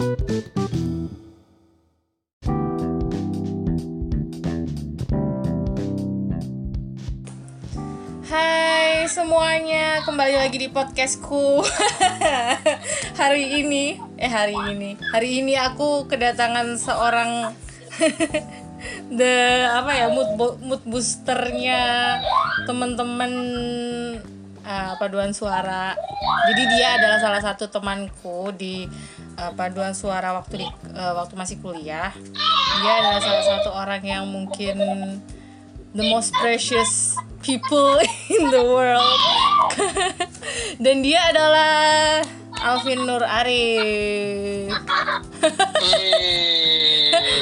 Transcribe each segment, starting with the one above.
Hai semuanya, kembali lagi di podcastku. Hari ini, eh hari ini. Hari ini aku kedatangan seorang The, apa ya, mood, mood boosternya teman-teman uh, paduan suara. Jadi dia adalah salah satu temanku di uh, paduan suara waktu di, uh, waktu masih kuliah. Dia adalah salah satu orang yang mungkin the most precious people in the world. Dan dia adalah Alvin Nur Arif.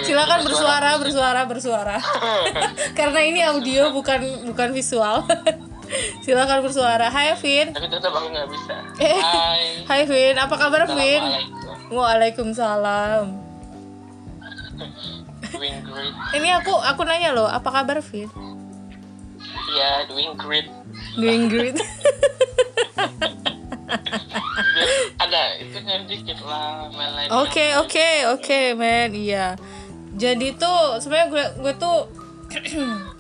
Silakan bersuara bersuara bersuara. Karena ini audio bukan bukan visual silakan bersuara. Hai Vin. Tapi tetap aku nggak bisa. Hai. Hai. Vin. Apa kabar Vin? Waalaikumsalam. Doing great. Ini aku aku nanya loh apa kabar Vin? Ya doing great. Doing great. Ada itu dikit lah Oke oke oke men. Iya. Jadi tuh sebenarnya gue gue tuh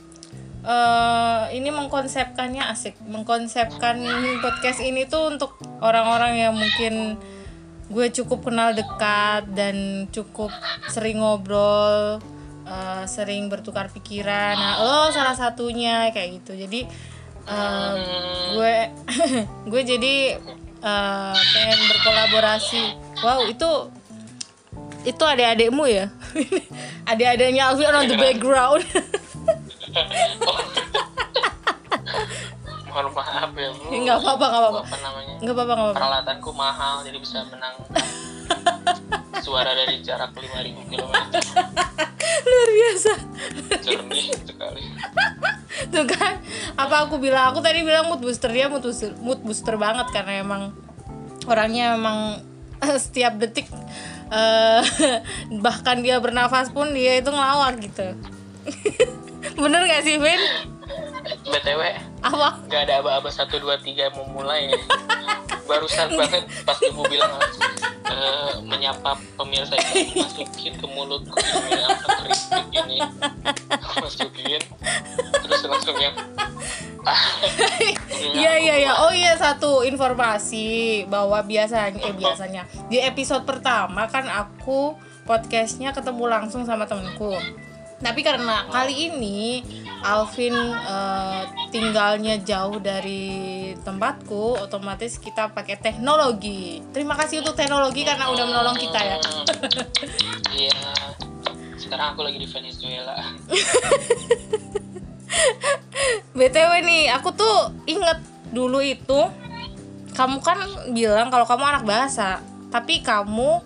eh ini mengkonsepkannya asik, mengkonsepkan podcast ini tuh untuk orang-orang yang mungkin gue cukup kenal dekat dan cukup sering ngobrol, eh, sering bertukar pikiran. Nah, lo salah satunya kayak gitu. Jadi eh, gue gue jadi eh, pengen berkolaborasi. Wow itu itu adik-adikmu ya? Adik-adiknya Alvin on the background. mohon maaf ya bu Nggak apa-apa, nggak apa-apa. apa namanya Nggak apa-apa nggak apa-apa. peralatanku mahal jadi bisa menang suara dari jarak 5000 km Luar biasa. jernih sekali Tuh kan, apa aku bilang? Aku tadi bilang mood booster dia mood booster, mood booster banget karena emang orangnya emang setiap detik eh, bahkan dia bernafas pun dia itu ngelawak gitu. Bener gak sih, Vin? btw Apa? nggak ada aba-aba satu dua tiga mau mulai ya. barusan banget pas ibu bilang eh, menyapa pemirsa itu masukin ke mulutku ini apa keripik ini masukin terus langsung yang Iya iya iya. Oh iya satu informasi bahwa biasanya eh biasanya di episode pertama kan aku podcastnya ketemu langsung sama temenku. Tapi karena kali ini Alvin eh, tinggalnya jauh dari tempatku, otomatis kita pakai teknologi. Terima kasih untuk teknologi karena udah menolong kita ya. iya sekarang aku lagi di Venezuela BTW nih, aku tuh inget dulu itu kamu kan bilang kalau kamu anak bahasa, tapi kamu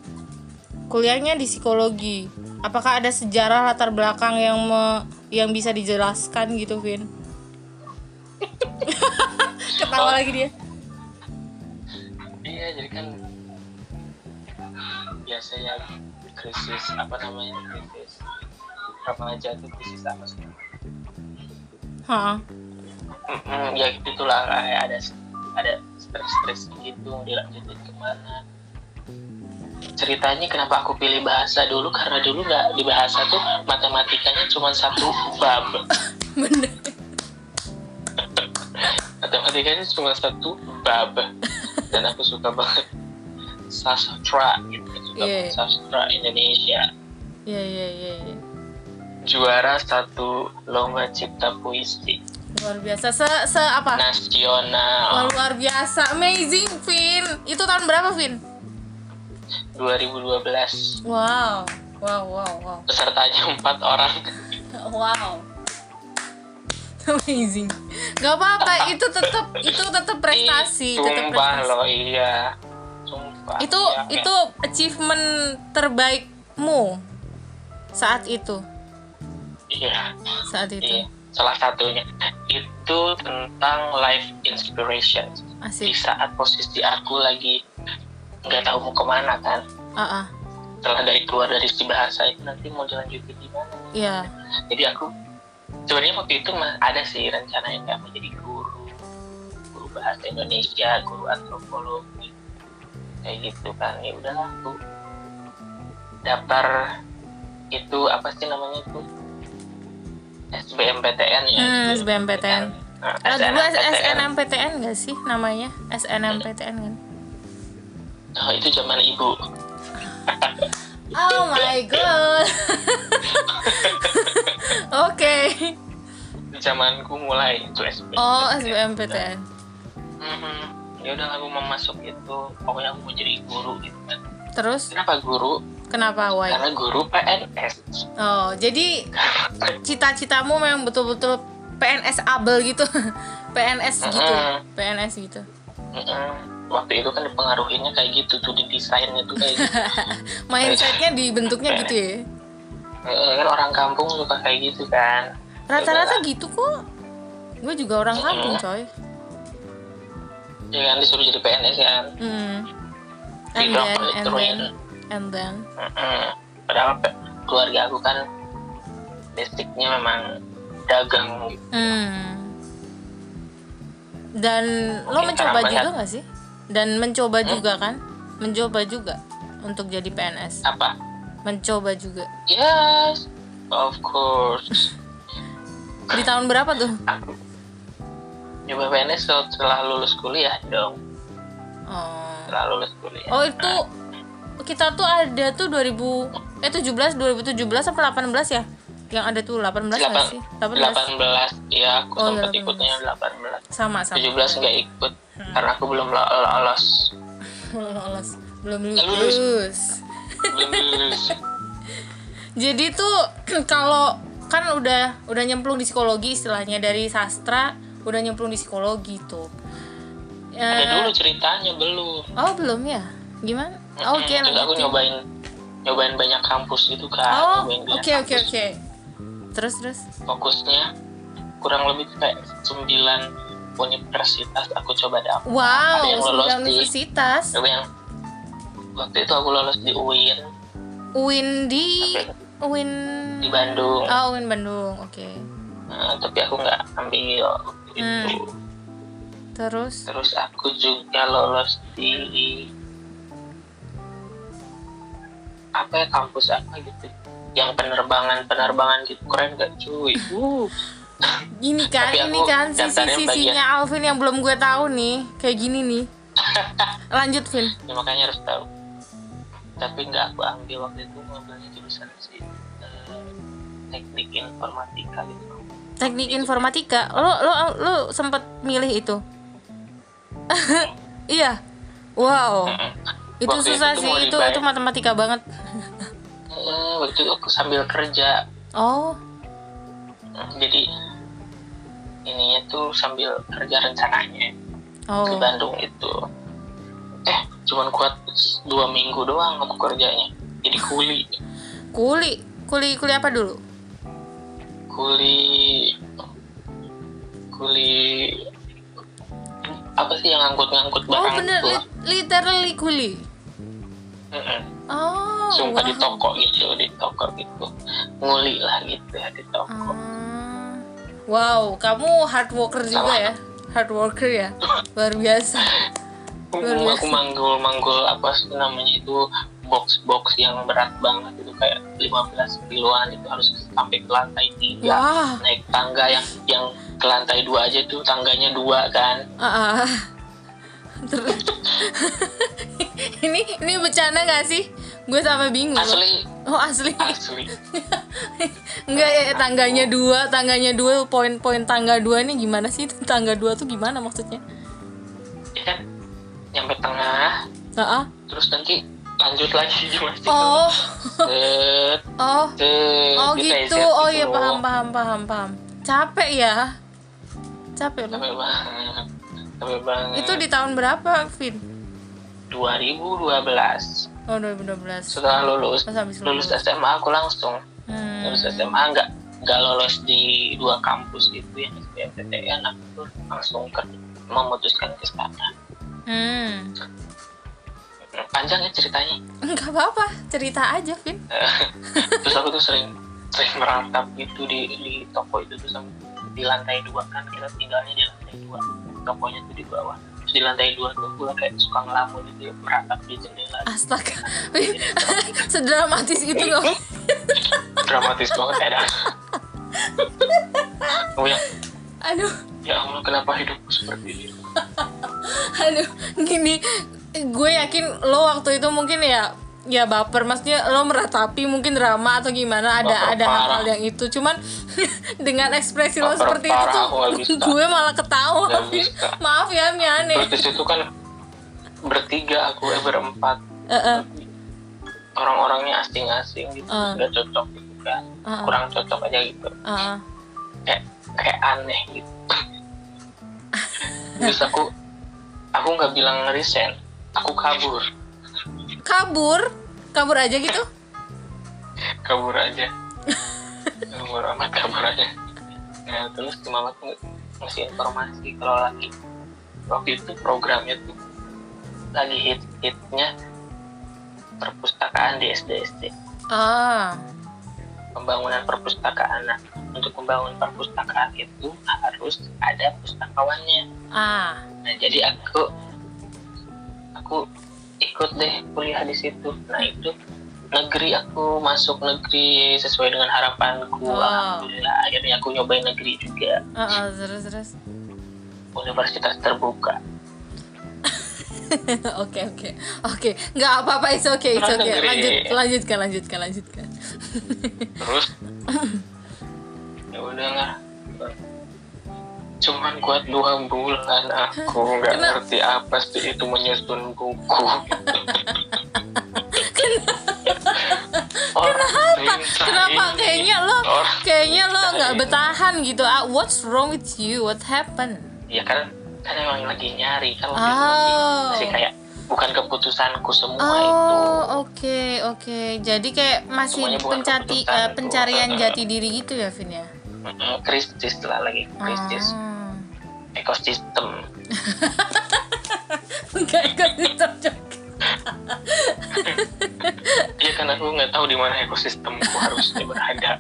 kuliahnya di psikologi. Apakah ada sejarah latar belakang yang me- yang bisa dijelaskan gitu, Vin? Ketawa lagi dia. iya jadi kan biasa ya krisis apa namanya krisis remaja itu krisis apa sih Hah. Ya gitulah kayak ada ada stres-stres gitu dilanjutin ke mana ceritanya kenapa aku pilih bahasa dulu karena dulu nggak di bahasa tuh matematikanya cuma satu bab Bener. matematikanya cuma satu bab dan aku suka banget sastra gitu suka Iya. banget sastra Indonesia Iya, iya, iya. iya. juara satu lomba cipta puisi Luar biasa. Se se apa? nasional Luar biasa. Amazing, Vin. Itu tahun berapa, Vin? 2012 Wow. Wow, wow, wow. pesertanya empat orang Wow. Amazing. Gak apa-apa, itu tetap itu tetap prestasi, Ih, tetap prestasi. loh iya sumpah Itu Iya, itu achievement terbaikmu saat itu, iya saat itu. iya salah satunya itu tentang life inspiration di Asik. saat posisi aku lagi nggak tahu mau ke mana kan Ah, ah. setelah dari keluar dari si bahasa itu nanti mau dilanjutin di mana Iya. jadi aku sebenarnya waktu itu mah ada sih rencana yang mau jadi guru guru bahasa Indonesia guru antropologi kayak gitu kan ya udahlah aku daftar itu apa sih namanya itu SBMPTN ya Hmm. SBMPTN. Nah, Ah, dulu SNMPTN. SNMPTN nggak sih namanya? SNMPTN kan? Oh itu zaman ibu Oh my god. Oke. zamanku mulai itu SBM Oh, SBMPTN. Mhm. ya udah aku mau masuk itu pokoknya aku mau jadi guru gitu kan Terus kenapa guru kenapa why? karena guru PNS Oh, jadi cita-citamu memang betul-betul PNS abel gitu. PNS gitu. Mm-mm. PNS gitu. Mhm. Waktu itu kan dipengaruhinya kayak gitu tuh di desainnya tuh kayak gitu Mindsetnya dibentuknya gitu ya. Eh, kan orang kampung suka kayak gitu kan Rata-rata gitu kok. Gue juga orang kampung, coy. ya kan disuruh jadi PNS kan Hmm. And then, and then, and then. Mhm. padahal keluarga aku kan basicnya memang dagang gitu. Hmm. Dan lo Mungkin mencoba karena juga gak sih? Dan mencoba Hmm? juga kan? Mencoba juga untuk jadi PNS. apa Mencoba juga. yes of course Di tahun berapa tuh? aku nyoba PNS setelah lulus kuliah dong Oh. setelah lulus kuliah Oh itu kita tuh ada tuh 2000 eh 17 2017 apa 18 ya? Yang ada tuh 18 nggak Delapan- sih? 18. 18 ya aku Oh, sempat 18. ikutnya 18 Sama sama. 17 nggak ikut. Karena aku belum lo- lolos Lolos. Belum Lulus. lulus. belum lulus Jadi tuh kalau kan udah udah nyemplung di psikologi istilahnya dari sastra udah nyemplung di psikologi tuh. ada Eh, dulu ceritanya belum oh belum ya? Gimana? Oh, Oke Mm-mm. Terus aku nyobain nyobain banyak kampus gitu kan Oh oke oke oke. Terus terus. fokusnya kurang lebih kayak 9 universitas aku coba dapet Wow, Ada yang lolos di- universitas. Tapi yang waktu itu aku lolos di UIN UIN di Tapi UIN di Bandung Oh, UIN Bandung. Oke. Nah, tapi aku nggak ambil Hmm. itu Terus terus aku juga lolos di apa ya kampus apa gitu yang penerbangan penerbangan gitu keren gak cuy uh gini kan, Tapi ini kan daftarnya sisi-sisinya Alvin yang belum gue tahu nih. Kayak gini nih. Lanjut, Vin. ya makanya harus tahu tapi nggak aku ambil waktu itu ngambilnya jurusan si eh, teknik informatika gitu Teknik informatika. Lo lo lo sempet milih itu? iya. Wow. Itu Waktu itu susah tuh sih. Itu itu matematika banget. Waktu itu aku sambil kerja Oh. jadi ininya tuh sambil kerja rencananya ke Oh. Bandung itu eh cuman kuat dua minggu doang aku kerjanya jadi kuli Kuli. Kuli kuli apa dulu? kuli kuli apa sih yang ngangkut-ngangkut Oh, barang bener itu li- literally kuli. Mm-mm. Oh. sumpah di wow. toko gitu di toko gitu nguli lah gitu ya di toko Ah. Wow, kamu hard worker juga ya? Hard worker ya? Luar biasa. luar aku, biasa. aku manggul manggul apa sih namanya itu box box yang berat banget itu kayak 15 kiloan itu harus sampai ke lantai tiga Wah. naik tangga yang yang ke lantai dua aja tuh tangganya dua kan Ah, ah. Terus ini ini bercanda gak sih? Gue sampai bingung. asli Oh asli. asli Enggak ya tangganya dua, tangganya dua, poin-poin tangga dua ini gimana sih? Tangga dua tuh gimana maksudnya? ya nyampe tengah Ah, ah. terus nanti lanjut lagi gimana sih Oh, Set, oh, set, oh dia kayak gitu. set Oh gitu iya paham, paham, paham, paham. Capek ya? Capek loh. capek banget capek banget Itu di tahun berapa, Vin? 2012 Oh 2012. setelah lulus lulus lulus. SMA aku langsung Hmm. lulus SMA nggak nggak lolos di dua kampus gitu yang SBMPTN aku tuh langsung ke memutuskan ke sana Hmm. panjang ya ceritanya Enggak apa-apa, cerita aja, Vin. terus aku tuh sering sering merantap gitu di di toko itu tuh sampai di lantai dua kan kita tinggalnya di lantai dua tokonya tuh di bawah terus di lantai dua tuh gue kayak suka ngelamun gitu ya, meratap di jendela. Astaga. Sedramatis itu nggak dramatis banget ya dah oh ya aduh. Ya Allah kenapa hidupku seperti ini? Aduh gini. Gue yakin lo waktu itu mungkin ya ya baper. Maksudnya lo meratapi mungkin drama atau gimana ada Baper ada hal-hal yang itu. Cuman dengan ekspresi lo Baper seperti itu tuh gue malah ketawa. Maaf ya Miane. Terus di situ kan bertiga aku eh, berempat. Eh, eh. orang-orangnya asing-asing gitu. Ah. nggak cocok gitu kan. Ah. kurang cocok aja gitu. Ah, kayak kayak aneh gitu. Terus aku aku nggak bilang resign. Aku kabur kabur. Kabur aja gitu. Kabur aja. Kabur amat kabur aja. Nah terus si mama tuh ngasih informasi kalau lagi waktu itu programnya tuh lagi hit hitnya perpustakaan di SD SD ah. Pembangunan perpustakaan. Nah untuk membangun perpustakaan itu harus ada pustakawannya. Ah. Nah jadi aku aku ikut deh kuliah di situ. Nah itu negeri aku masuk negeri sesuai dengan harapanku. Wow. alhamdulillah akhirnya aku nyobain negeri juga. Ah, ah, terus terus. Universitas terbuka. Oke oke oke. Nggak apa-apa okay it's okay. Negeri. lanjut lanjutkan lanjutkan lanjutkan. Terus? Ya udah lah cuman kuat dua bulan aku nggak Kenapa? ngerti apa sih itu menyusun buku. Kenapa? Ini, kayaknya lo kayaknya lo nggak bertahan gitu. Ah what's wrong with you? What happened? Ya kan kan emang lagi nyari kan waktu Oh. itu masih, masih kayak bukan keputusanku semua itu. oh oke oke. Jadi kayak masih pencati keputusan eh, itu. pencarian eh. jati diri gitu ya Vin ya? Krisis lah lagi krisis Ah. Ekosistem. Nggak ikut cocok Iya kan aku nggak tahu di mana ekosistemku harusnya berada.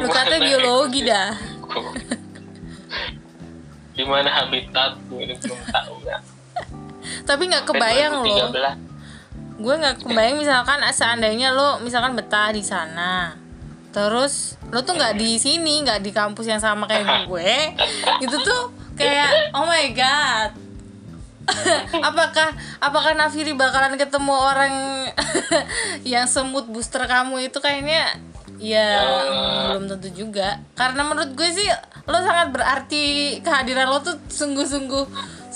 Lu kata biologi dah. di mana habitatku ini belum tahu ya. Tapi nggak kebayang loh. 2013 gue nggak kebayang misalkan seandainya lo misalkan betah di sana terus lo tuh nggak di sini nggak di kampus yang sama kayak gue. Itu tuh kayak oh my god. Apakah apakah Nafiri bakalan ketemu orang yang semut booster kamu itu kayaknya? Ya belum tentu juga. Karena menurut gue sih lo sangat berarti kehadiran lo tuh sungguh-sungguh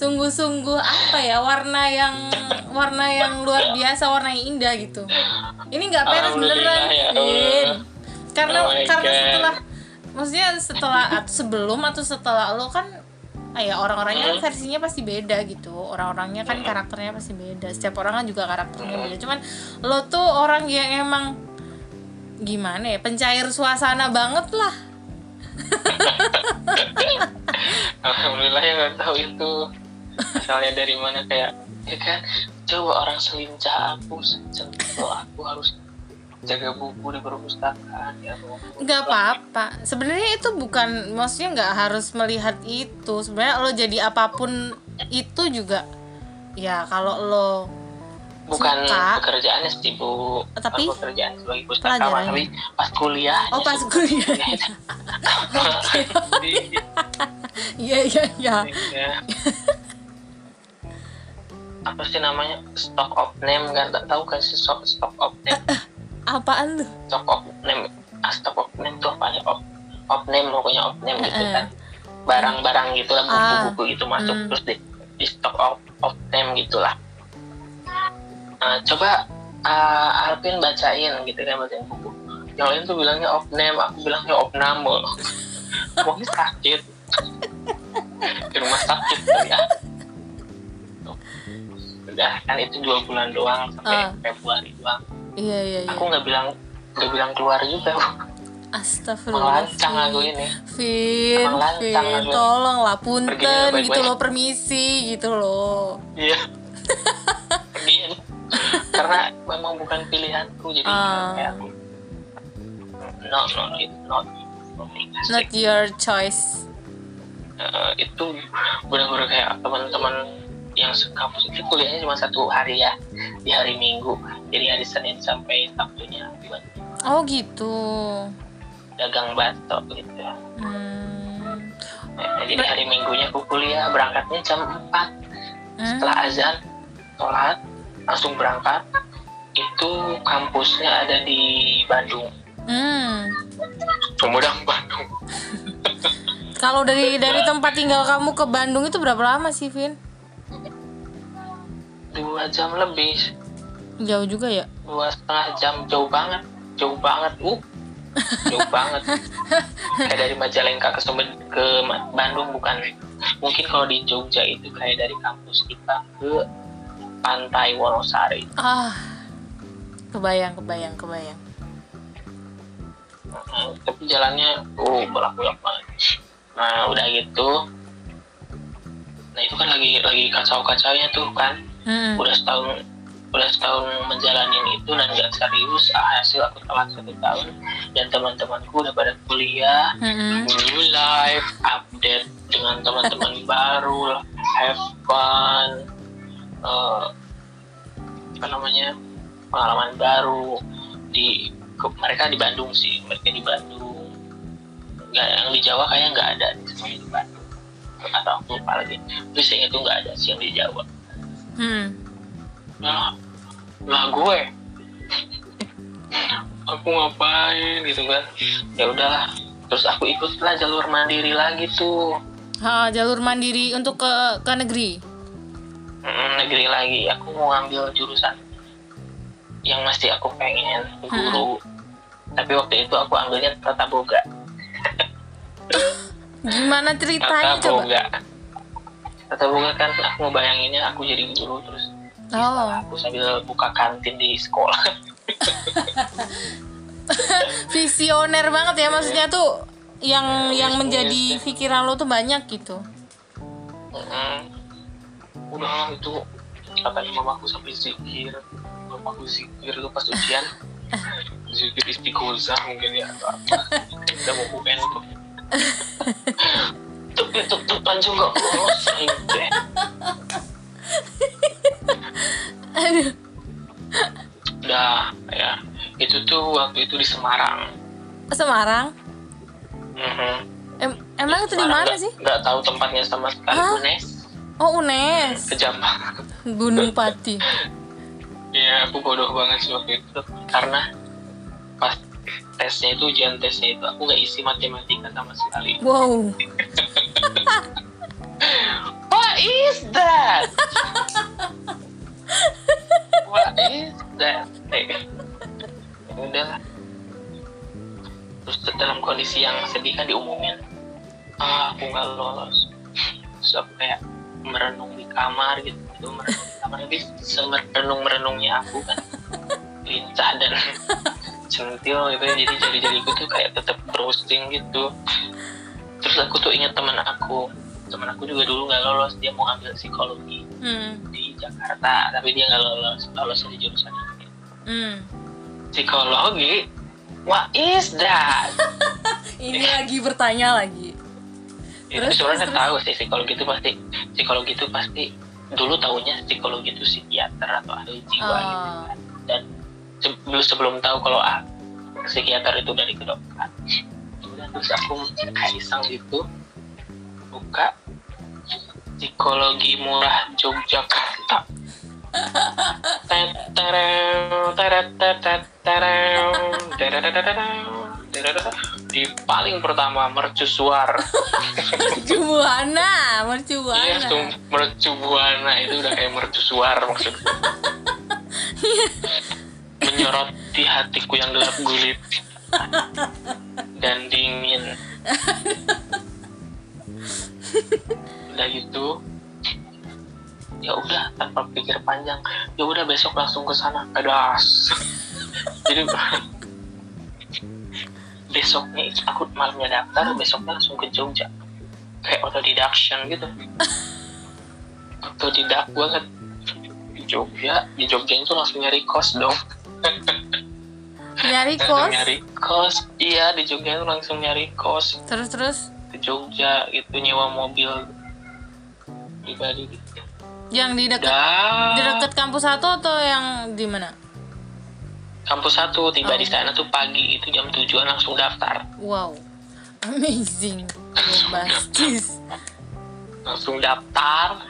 sungguh-sungguh apa ya warna yang warna yang luar biasa warna yang indah gitu. Ini nggak peres beneran. ya. Allah. Karena Oh karena God. setelah maksudnya setelah atau sebelum atau setelah lo kan ah ya orang-orangnya kan versinya pasti beda gitu. Orang-orangnya kan karakternya pasti beda. Setiap orang kan juga karakternya beda. Cuman lo tuh orang yang emang gimana ya pencair suasana banget lah. Alhamdulillah ya nggak tahu itu. Asalnya dari mana kayak ya kan coba orang selincah aku sentuh aku harus jaga buku di perpustakaan ya nggak apa-apa. Sebenarnya itu bukan maksudnya nggak harus melihat itu. Sebenarnya lo jadi apa pun itu juga ya kalau lo bukan Suka. pekerjaannya sih bu. Tapi? Bukan pekerjaan sebagai pustakawan tapi pas kuliah. Oh pas kuliah. Iya. Iya iya ya. apa sih namanya? Stock of name kan tak tahu kan sih stock stock of name apaan tuh stock of name. Ah, stock of name tuh apa ya? Of, of name pokoknya of name gitu kan. Barang-barang gitu lah Ah, buku-buku gitu masuk hmm. terus di, di stock of of name gitulah. Nah, coba ah, Alvin bacain gitu kan bacain buku. Yang lain tuh bilangnya of name aku bilangnya of name pokoknya sakit. Di rumah sakit tuh ya. Udah kan itu dua bulan doang sampai Ah. Februari doang iya iya iya. Aku nggak bilang nggak bilang keluar juga. Astagfirullah melancang aku Vin ini. Vin, Vin, aku. tolong lah punten gitu loh permisi gitu loh. Iya. Pergiin. Karena memang bukan pilihanku jadi Ah. kayak no no it's not. Not your choice. Eh, itu benar-benar kayak teman-teman yang sekampus itu kuliahnya cuma satu hari ya di hari Minggu jadi hari Senin sampai Sabtunya oh gitu dagang batok gitu hmm. Nah, jadi hari Minggunya aku kuliah berangkatnya jam 4 Hmm? setelah azan sholat langsung berangkat itu kampusnya ada di Bandung Hmm. Sumedang Bandung Kalau dari dari tempat tinggal kamu ke Bandung itu berapa lama sih, Vin? Dua jam lebih. Jauh juga ya? dua setengah jam jauh banget. Jauh banget uh. Jauh banget. Kayak dari Majalengka ke Sumber ke Bandung bukan. Mungkin kalau di Jogja itu kayak dari kampus kita ke pantai Wonosari. Ah. Kebayang, kebayang, kebayang. Nah, tapi jalannya uh bolak-balik banget. Nah udah gitu. Nah itu kan lagi lagi kacau-kacaunya tuh kan Hmm. udah setahun udah setahun menjalanin itu dan gak serius hasil aku telat satu tahun. Dan teman-temanku udah pada kuliah Hmm. new life update dengan teman-teman baru have fun eh, apa namanya pengalaman baru di ke- mereka di Bandung sih mereka di Bandung. Nggak yang di Jawa kayaknya nggak ada semuanya di Bandung. Atau aku lupa lagi. Tapi saya itu nggak ada sih yang di Jawa Hmm. lah lah gue. Aku ngapain gitu kan? Ya udahlah. Terus aku ikutlah jalur mandiri lagi tuh. Ha, jalur mandiri untuk ke ke negeri. Mm, negeri lagi. Aku mau ambil jurusan yang masih aku pengen guru. Tapi waktu itu aku ambilnya tata boga. Gimana ceritanya tata coba? Tata boga kan aku ngebayanginnya aku jadi guru terus Oh, aku sambil buka kantin di sekolah. Visioner banget ya maksudnya tuh yang yang menjadi pikiran lo tuh banyak gitu. Mm, udah itu katanya mamaku sampai zikir. Mamaku zikir tuh pas ujian. Zikir istiqomah mungkin ya atau apa. Udah mau UN tuh Aing. Aduh. udah ya itu tuh waktu itu di Semarang Semarang? Mhm. Em emang itu di mana sih? nggak tahu tempatnya sama sekali Hah? Unes Oh, UNES. kejam Gunung Pati. ya aku bodoh banget sih waktu itu karena pas tesnya itu ujian tesnya itu aku nggak isi matematika sama sekali Wow. What is that? What is that? Eh, ya udah. Terus dalam kondisi yang sedih kan diumumin, ah aku nggak lolos. Terus aku kayak merenung di kamar gitu, gitu merenung di kamar tapi semerenung merenungnya aku kan lincah dan centil gitu jadi jari-jariku tuh kayak tetap browsing gitu. Terus aku tuh ingat teman aku. Teman aku juga dulu nggak lolos. Dia mau ambil psikologi Hmm. di Jakarta tapi dia nggak lolos. Lolos di jurusan ini Hmm. psikologi? What is that? Ini lagi bertanya lagi. itu Terus, sebenarnya terus, tahu sih psikologi itu pasti psikologi itu pasti dulu tahunya psikologi itu psikiater atau ahli jiwa gitu Oh. kan. Dan sebelum sebelum tahu kalau ah, psikiater itu dari kedokteran kemudian terus aku kayak iseng gitu buka psikologi murah Yogyakarta di paling pertama mercusuar Mercubuana, Iya, mercubuana. tuh mercubuana itu udah kayak mercusuar maksudku. Menyoroti hatiku yang gelap gulit dan dingin. Udah gitu, ya udah tanpa pikir panjang, ya udah besok langsung ke sana. Pedas. Jadi besoknya aku malamnya daftar, besoknya langsung ke Jogja kayak autodidaction gitu autodidak banget di Jogja di Jogja itu langsung nyari kos dong Nyari kos. nyari kos iya di Jogja itu langsung nyari kos Terus terus. ke Jogja itu nyewa mobil pribadi gitu Yang di dekat di dekat kampus satu atau yang di mana? kampus satu tiba Oh. di sana tuh pagi itu jam tujuan langsung daftar Wow. Amazing. Bombastis. langsung daftar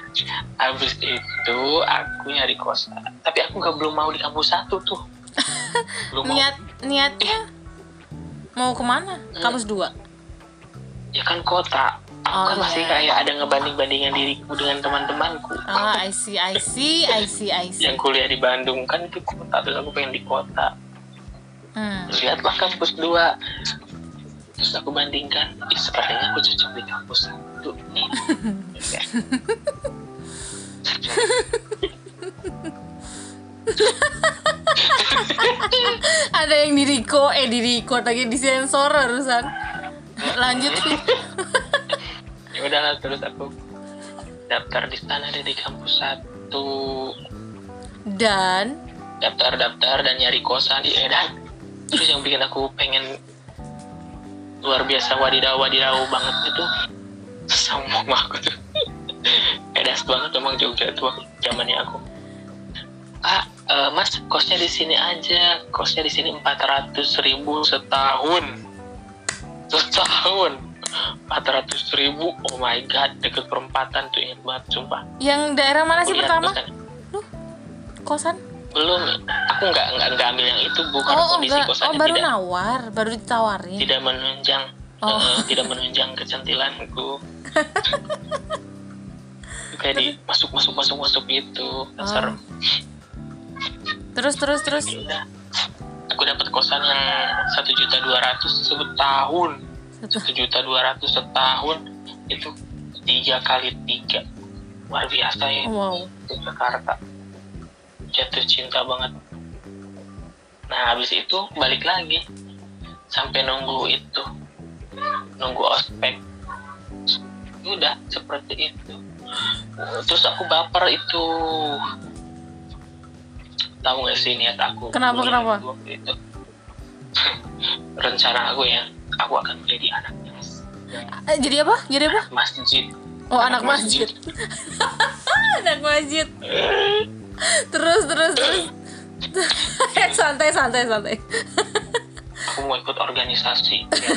habis itu aku nyari kosan tapi aku nggak belum mau di kampus satu tuh belum mau Niat niatnya mau ke mana? Kampus dua. ya kan kota aku Oh, kan masih iya. kayak ada ngebanding bandingin diriku dengan teman-temanku Ah, I see, I see, I see, I see. yang kuliah di Bandung kan itu kota terus aku pengen di kota Hmm. lihatlah kampus dua terus aku bandingkan Ih, sepertinya aku cocok di kampus satu nih Ya. Ada yang di Riko, eh di Riko lagi di sensor harusan. Lanjut. Ya udahlah terus aku daftar di sana di kampus satu. Dan? Daftar daftar dan nyari kosan di Edan terus yang bikin aku pengen luar biasa wadidaw wadidaw banget itu. Mama aku. Tuh edas banget emang Jogja tuh zamannya aku. Ah eh, mas kosnya di sini aja kosnya di sini empat ratus ribu setahun setahun empat ratus ribu oh my god deket perempatan tuh ingat banget sumpah yang daerah mana sih pertama? kosan. Kosan? belum aku nggak nggak nggak ambil yang itu bu karena Oh, kondisi enggak. kosannya Oh, baru tidak nawar, baru ditawarin. tidak menunjang Oh. eh, tidak menunjang kecantilanku kayak di masuk masuk masuk masuk gitu kan Oh. serem Terus terus terus. Ya udah. Aku dapat kosan yang satu juta dua ratus setahun. Satu. satu juta dua ratus setahun. Itu tiga kali tiga. Luar biasa ya. Wow. di Jakarta. Jatuh cinta banget. Nah habis itu balik lagi. Sampai nunggu itu. Nunggu ospek. Udah seperti itu. Terus aku baper itu tahu gak sih niat aku Kenapa, kenapa? itu rencana aku ya aku akan menjadi anak yang Eh, jadi apa? Jadi apa? masjid Oh, anak masjid. anak masjid. Terus terus terus. santai santai santai. aku mau ikut organisasi ya.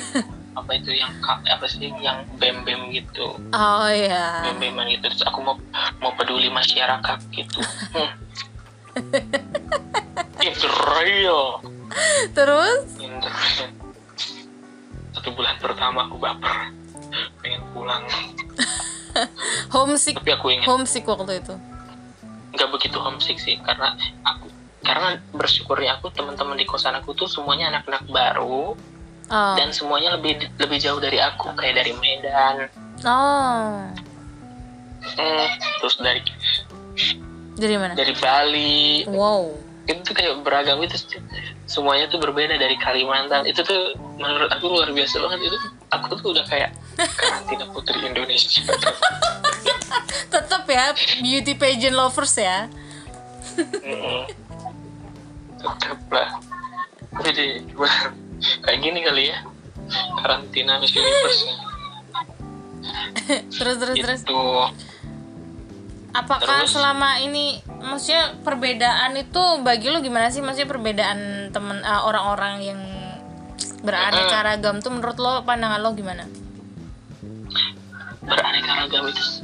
apa itu yang apa sih yang bem bem gitu Oh ya. bem beman gitu terus aku mau mau peduli masyarakat gitu hmm. Real Terus? Real satu bulan pertama aku baper. Pengen pulang. Homesick. Tapi aku ingin homesick waktu itu. nggak begitu homesick sih karena aku karena bersyukurnya aku teman-teman di kosan aku tuh semuanya anak-anak baru. Oh. dan semuanya lebih lebih jauh dari aku kayak dari Medan. Oh. hmm, terus dari Dari mana? dari Bali Wow. itu tuh kayak beragam itu semuanya tuh berbeda dari Kalimantan itu tuh menurut aku luar biasa banget itu aku tuh udah kayak karantina putri Indonesia Tetap ya beauty pageant lovers ya. Mm-mm. tetep lah jadi kayak gini kali ya karantina Miss Universe terus terus terus. Apakah Terus? selama ini maksudnya perbedaan itu bagi lu gimana sih? Maksudnya perbedaan temen eh, orang-orang yang beraneka ragam tuh menurut lo pandangan lo gimana? beraneka ragam itu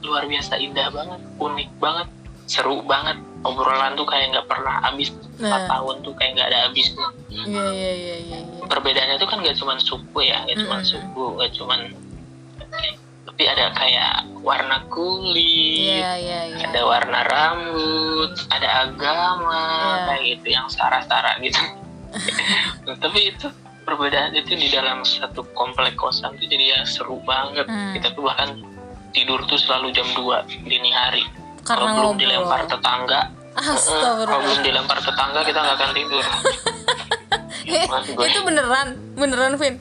luar biasa indah banget unik banget seru banget obrolan tuh kayak nggak pernah habis empat Nah. tahun tuh kayak nggak ada habisnya Iya iya iya iya. iya. perbedaannya tuh kan gak cuma suku ya gak cuma Mm-mm. suku gak cuma tapi ada kayak warna kulit Iya iya iya. ada warna rambut ada agama Iya. kayak gitu yang sara-sara gitu. Nah, tapi itu perbedaan itu di dalam satu komplek kosan tuh jadi ya seru banget. Hmm. kita tuh bahkan tidur tuh selalu jam 2 dini hari. Karena kalau belum dilempar tetangga. Kalau belum dilempar tetangga kita nggak akan tidur. Itu beneran, beneran Vin.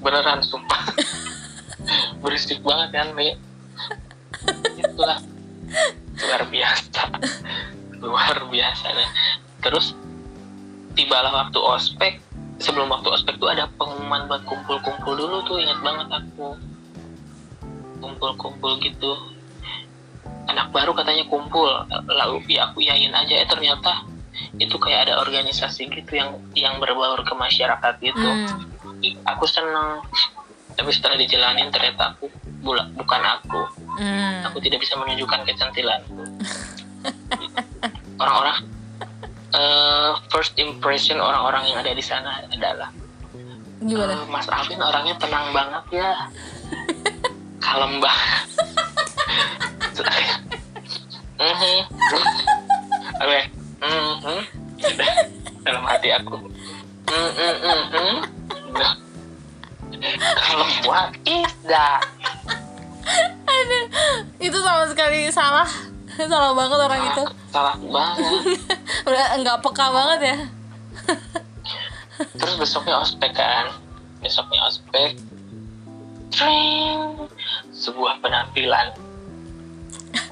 beneran sumpah. Berisik banget kan Mi itulah. Luar biasa. Luar biasa. Nah. terus tibalah waktu ospek. Sebelum waktu ospek tuh ada pengumuman buat kumpul-kumpul dulu tuh. Ingat banget aku. Kumpul-kumpul gitu. Anak baru katanya kumpul. Lalu ya aku yain aja. Eh ternyata itu kayak ada organisasi gitu yang yang berbaur ke masyarakat gitu. Hmm. aku seneng tapi setelah dijalanin ternyata aku bula- bukan aku Hmm. aku tidak bisa menunjukkan kecantilanku orang-orang eh, first impression orang-orang yang ada di sana adalah Gimana? eh, Mas Alvin orangnya tenang banget ya kalem banget. Oke. Mhm. Udah. dalam hati aku Mhm, mhm. Kalem what is that Itu sama sekali salah. salah banget orang itu. salah banget Udah nggak peka banget ya. terus besoknya ospek kan besoknya ospek Tring. sebuah penampilan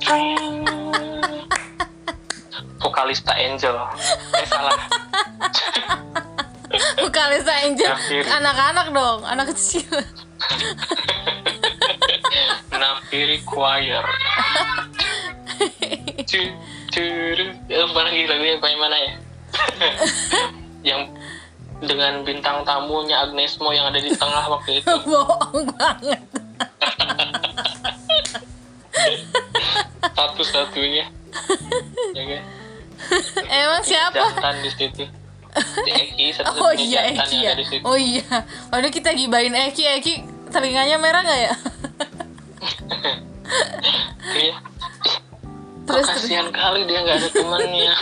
Tring. vokalista Angel eh salah Vokalisa Angel. Kafir. Anak-anak dong, anak kecil. Nafiri Choir Cu- curu eh, mana lagi lagunya yang mana ya yang dengan bintang tamunya Agnes Mo yang ada di tengah waktu itu Bohong banget. satu-satunya ya kan Emang siapa? jantan di situ Si Eki Oh iya Eki ya. ada di situ Oh iya. Waduh kita gibain Eki, Eki telinganya merah nggak ya? Iya. Terus Kok kasihan kali dia nggak ada temannya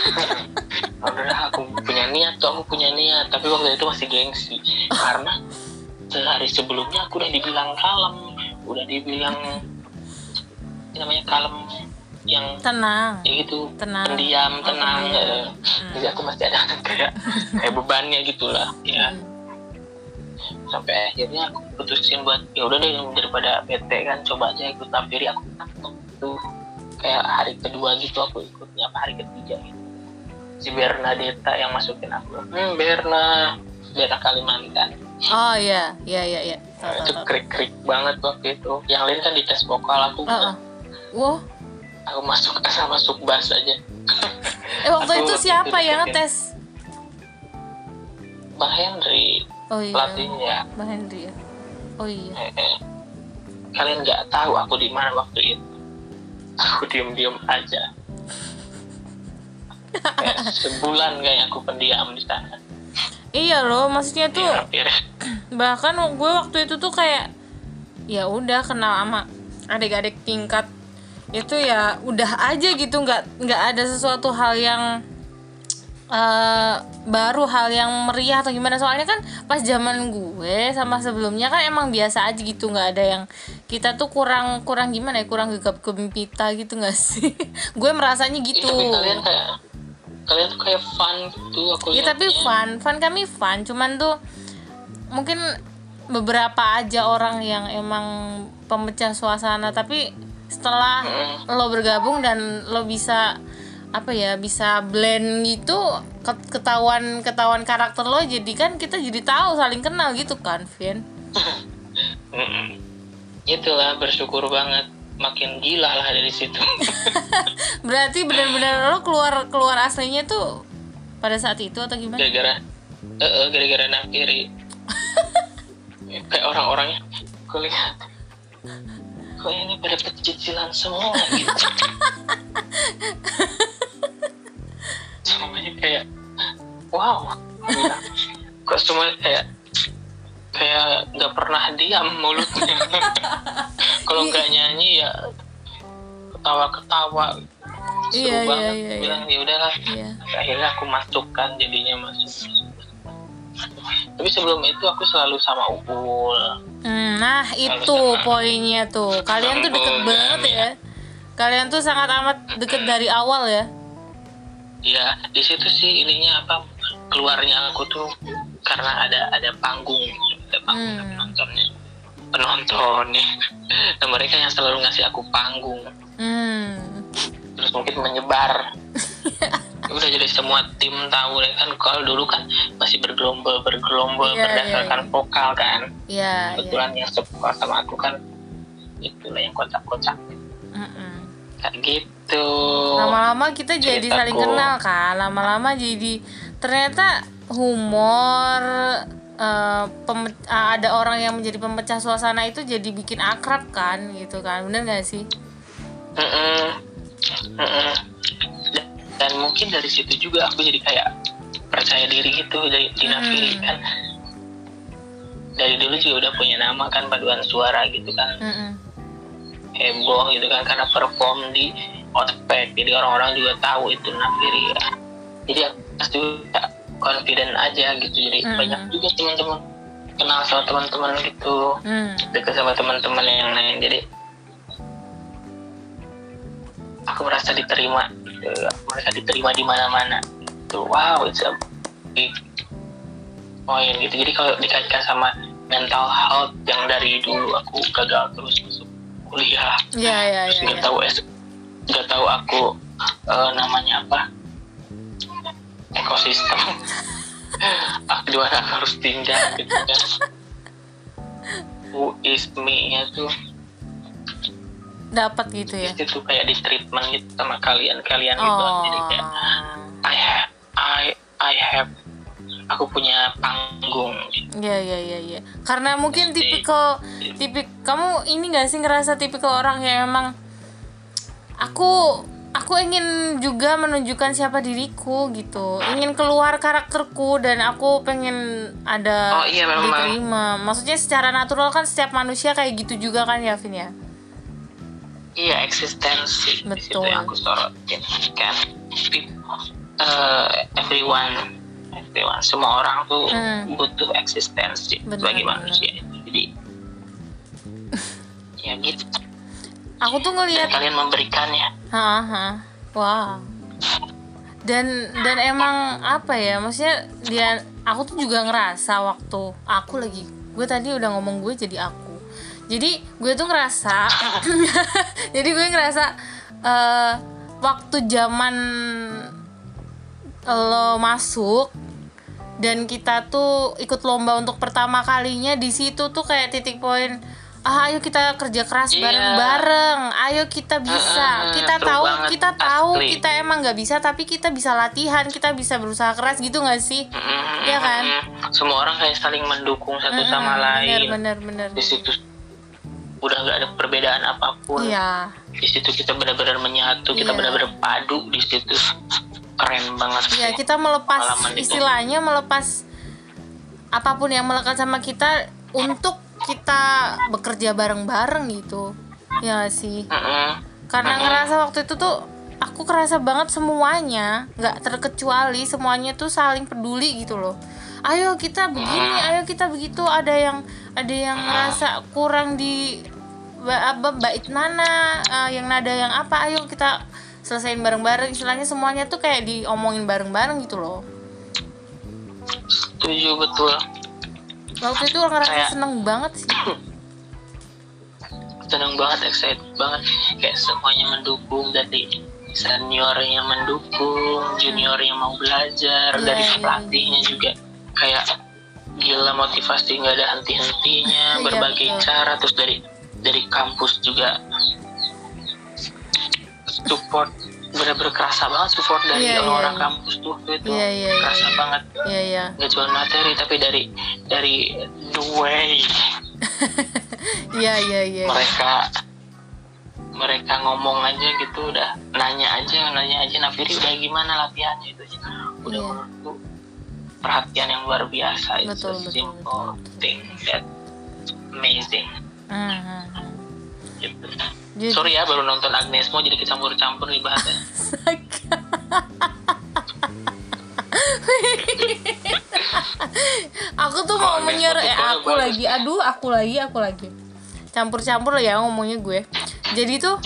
udah aku punya niat tuh aku punya niat tapi waktu itu masih gengsi karena sehari sebelumnya aku udah dibilang kalem udah dibilang namanya kalem yang tenang. ya gitu Tenang. pendiam Oh, tenang pendiam. eh. jadi aku masih ada kayak kayak bebannya gitulah ya sampai akhirnya aku putusin buat ya udah deh daripada bete kan coba aja ikut tampiri aku itu kayak hari kedua gitu aku ikutnya apa hari ketiga gitu si Bernadetta yang masukin aku hmm Berna Berna Kalimantan Oh iya, iya iya iya. Nah, itu krik krik banget waktu itu yang lain kan di tes vokal aku Oh, oh. Wow. Aku masuk asal masuk bass aja Eh waktu Aku itu siapa yang ngetes? Bang Henry Oh iya. pelatihnya Bang Hendri ya. Oh iya. Eh, eh. kalian nggak tahu aku di mana waktu itu aku diem diem aja sebulan kayak aku pendiam di sana Iya loh, maksudnya tuh ya, akhirnya bahkan gue waktu itu tuh kayak ya udah kenal sama adik-adik tingkat itu ya udah aja gitu nggak nggak ada sesuatu hal yang eh, baru hal yang meriah atau gimana. Soalnya kan pas zaman gue sama sebelumnya kan emang biasa aja gitu nggak ada yang kita tuh kurang kurang gimana ya kurang gegap gempita gitu nggak sih? Gue merasanya gitu. Tapi kalian kayak kalian tuh kayak fun gitu aku Ya tapi fun, fun kami fun, cuman tuh mungkin beberapa aja orang yang emang pemecah suasana tapi setelah Mm. lo bergabung dan lo bisa apa ya bisa blend gitu ket- ketahuan ketahuan karakter lo jadi kan kita jadi tahu saling kenal gitu kan Vin? Mm-mm. itulah bersyukur banget. Makin gila lah dari situ. Berarti benar-benar lo keluar keluar aslinya tuh pada saat itu atau gimana? Gara-gara eh, eh, gara-gara nampiri kayak orang-orangnya aku lihat kok ini pada pecicilan semua gitu semuanya kayak wow gila. kok semuanya kayak kayak nggak pernah diam mulutnya kalau nggak nyanyi ya ketawa-ketawa seru Iya, iya, banget iya, iya. bilang ya udahlah Iya. akhirnya aku masukkan jadinya masuk tapi sebelum itu aku selalu sama Upul Hmm, nah itu poinnya tuh. Kalian tuh deket banget ya. ya. Kalian tuh sangat amat deket dari awal ya. ya di situ sih ininya apa keluarnya aku tuh karena ada ada panggung ada panggung Hmm. penontonnya penontonnya dan mereka yang selalu ngasih aku panggung Hmm. Terus mungkin menyebar udah jadi semua tim tahu deh kan kalau dulu kan masih bergelombol bergelombol Iya, berdasarkan iya. vokal kan Iya, iya. kebetulan yang suka sama aku kan itulah yang kocak-kocak Mm-mm. kayak gitu Lama-lama kita jadi ceritaku. saling kenal kan. Lama-lama jadi ternyata humor peme- ah, ada orang yang menjadi pemecah suasana itu jadi bikin akrab kan gitu kan. Bener gak sih? Mm-mm. Mm-mm. Dan- mungkin dari situ juga aku jadi kayak percaya diri gitu dari di Nafiri Hmm. kan dari dulu juga udah punya nama kan paduan suara gitu kan Mm-mm. heboh gitu kan karena perform di Outback jadi orang-orang juga tahu itu Nafiri ya jadi aku pasti juga confident aja gitu jadi Mhm. banyak juga teman-teman kenal sama teman-teman gitu Mm. dekat sama teman-teman yang lain jadi aku merasa diterima. Aku merasa diterima di mana-mana gitu. wow it's a big point gitu jadi kalau dikaitkan sama mental health yang dari dulu aku gagal terus masuk kuliah Iya, iya, terus iya. nggak iya. tahu es- nggak tahu aku eh, namanya apa ekosistem aku aku harus tinggal gitu kan who is me nya tuh Dapat gitu ya. itu kayak di treatment gitu sama kalian-kalian gitu Oh. jadi kayak I have I I have aku punya panggung gitu. Iya iya iya iya. Karena mungkin tipikal tipik kamu ini gak sih ngerasa tipikal orang yang emang aku aku ingin juga menunjukkan siapa diriku gitu. Ingin keluar karakterku dan aku pengen ada Oh, iya, memang. diterima. Maksudnya secara natural kan setiap manusia kayak gitu juga kan ya Vin ya. Iya eksistensi di situ Betul. yang aku sorotin kan eh, everyone everyone semua orang tuh Hmm. butuh eksistensi Benar, sebagai manusia jadi ya gitu Aku tuh dan ngelihat kalian memberikannya Haha. Wah. Dan dan emang apa ya? Maksudnya dia aku tuh juga ngerasa waktu aku lagi gue tadi udah ngomong gue jadi aku. Jadi gue tuh ngerasa jadi gue ngerasa eh, waktu zaman lo masuk dan kita tuh ikut lomba untuk pertama kalinya di situ tuh kayak titik poin ah ayo kita kerja keras Iya. bareng-bareng ayo kita bisa Mm-mm, kita tahu banget, kita tahu asli. kita emang nggak bisa tapi kita bisa latihan kita bisa berusaha keras gitu nggak sih Mm-mm, Iya kan? semua orang kayak saling mendukung satu Mm-mm, sama lain bener bener bener di situ udah nggak ada perbedaan apa pun iya di situ kita benar-benar menyatu kita Iya. benar-benar padu di situ keren banget Iya, kita melepas Pengalaman itu. istilahnya melepas apa pun yang melekat sama kita untuk kita bekerja bareng-bareng gitu. Ya sih. Mm-mm. Karena Mm-mm. ngerasa waktu itu tuh aku kerasa banget semuanya, nggak terkecuali semuanya tuh saling peduli gitu loh. Ayo kita begini, ayo kita begitu. Ada yang ada yang ngerasa kurang di ba- apa bait mana, eh, yang nada yang apa, ayo kita selesain bareng-bareng. Istilahnya semuanya tuh kayak diomongin bareng-bareng gitu loh. setuju betul Waktu itu ngerasa Kayak- seneng banget sih. seneng banget excited banget kayak semuanya mendukung dari seniornya mendukung juniornya mau belajar Iya, dari iya, pelatihnya juga kayak gila motivasi nggak ada henti-hentinya Iya, berbagai betul. cara terus dari dari kampus juga support bener-bener kerasa banget support dari Iya, iya, orang-orang iya. kampus tuh itu Iya, iya, iya. kerasa banget Iya iya. nggak cuma materi tapi dari dari the way Iya iya iya. mereka mereka ngomong aja gitu udah nanya aja nanya aja Nafiri udah gimana latihannya itu aja udah Iya. menurutku perhatian yang luar biasa itu Betul, betul, simple thing that amazing Gitu. Jadi- sorry ya baru nonton Agnesmo jadi kecampur-campur nih bahasanya. Aku tuh mau Kok menyer eh, aku bagus. lagi aduh aku lagi aku lagi. Campur-campur ya ngomongnya gue. Jadi tuh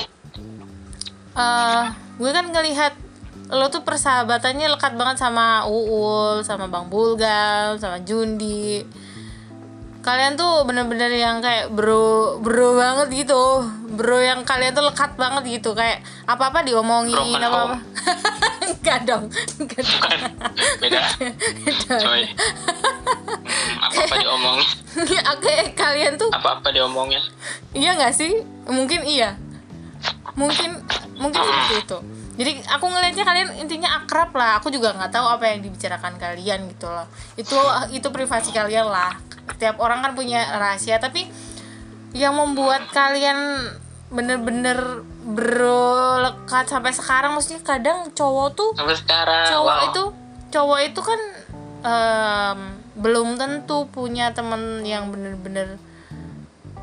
eh gue kan ngelihat lo tuh persahabatannya lekat banget sama Uul sama Bang Bulgal sama Jundi kalian tuh bener-bener yang kayak bro bro banget gitu. Bro yang kalian tuh lekat banget gitu. Kayak apa apa diomongin Broken apa apa enggak dong enggak dong. bukan. Beda. Coy. Apa apa diomongin Oke, kalian tuh apa apa diomongin. Iya nggak sih? Mungkin iya. Mungkin mungkin seperti itu. Jadi aku ngelihatnya kalian intinya akrab lah. Aku juga nggak tahu apa yang dibicarakan kalian gitu loh. Itu itu privasi kalian lah setiap orang kan punya rahasia tapi yang membuat kalian bener-bener berlekat sampai sekarang maksudnya kadang cowok tuh sampai sekarang cowok wow. itu cowok itu kan em, belum tentu punya temen yang bener-bener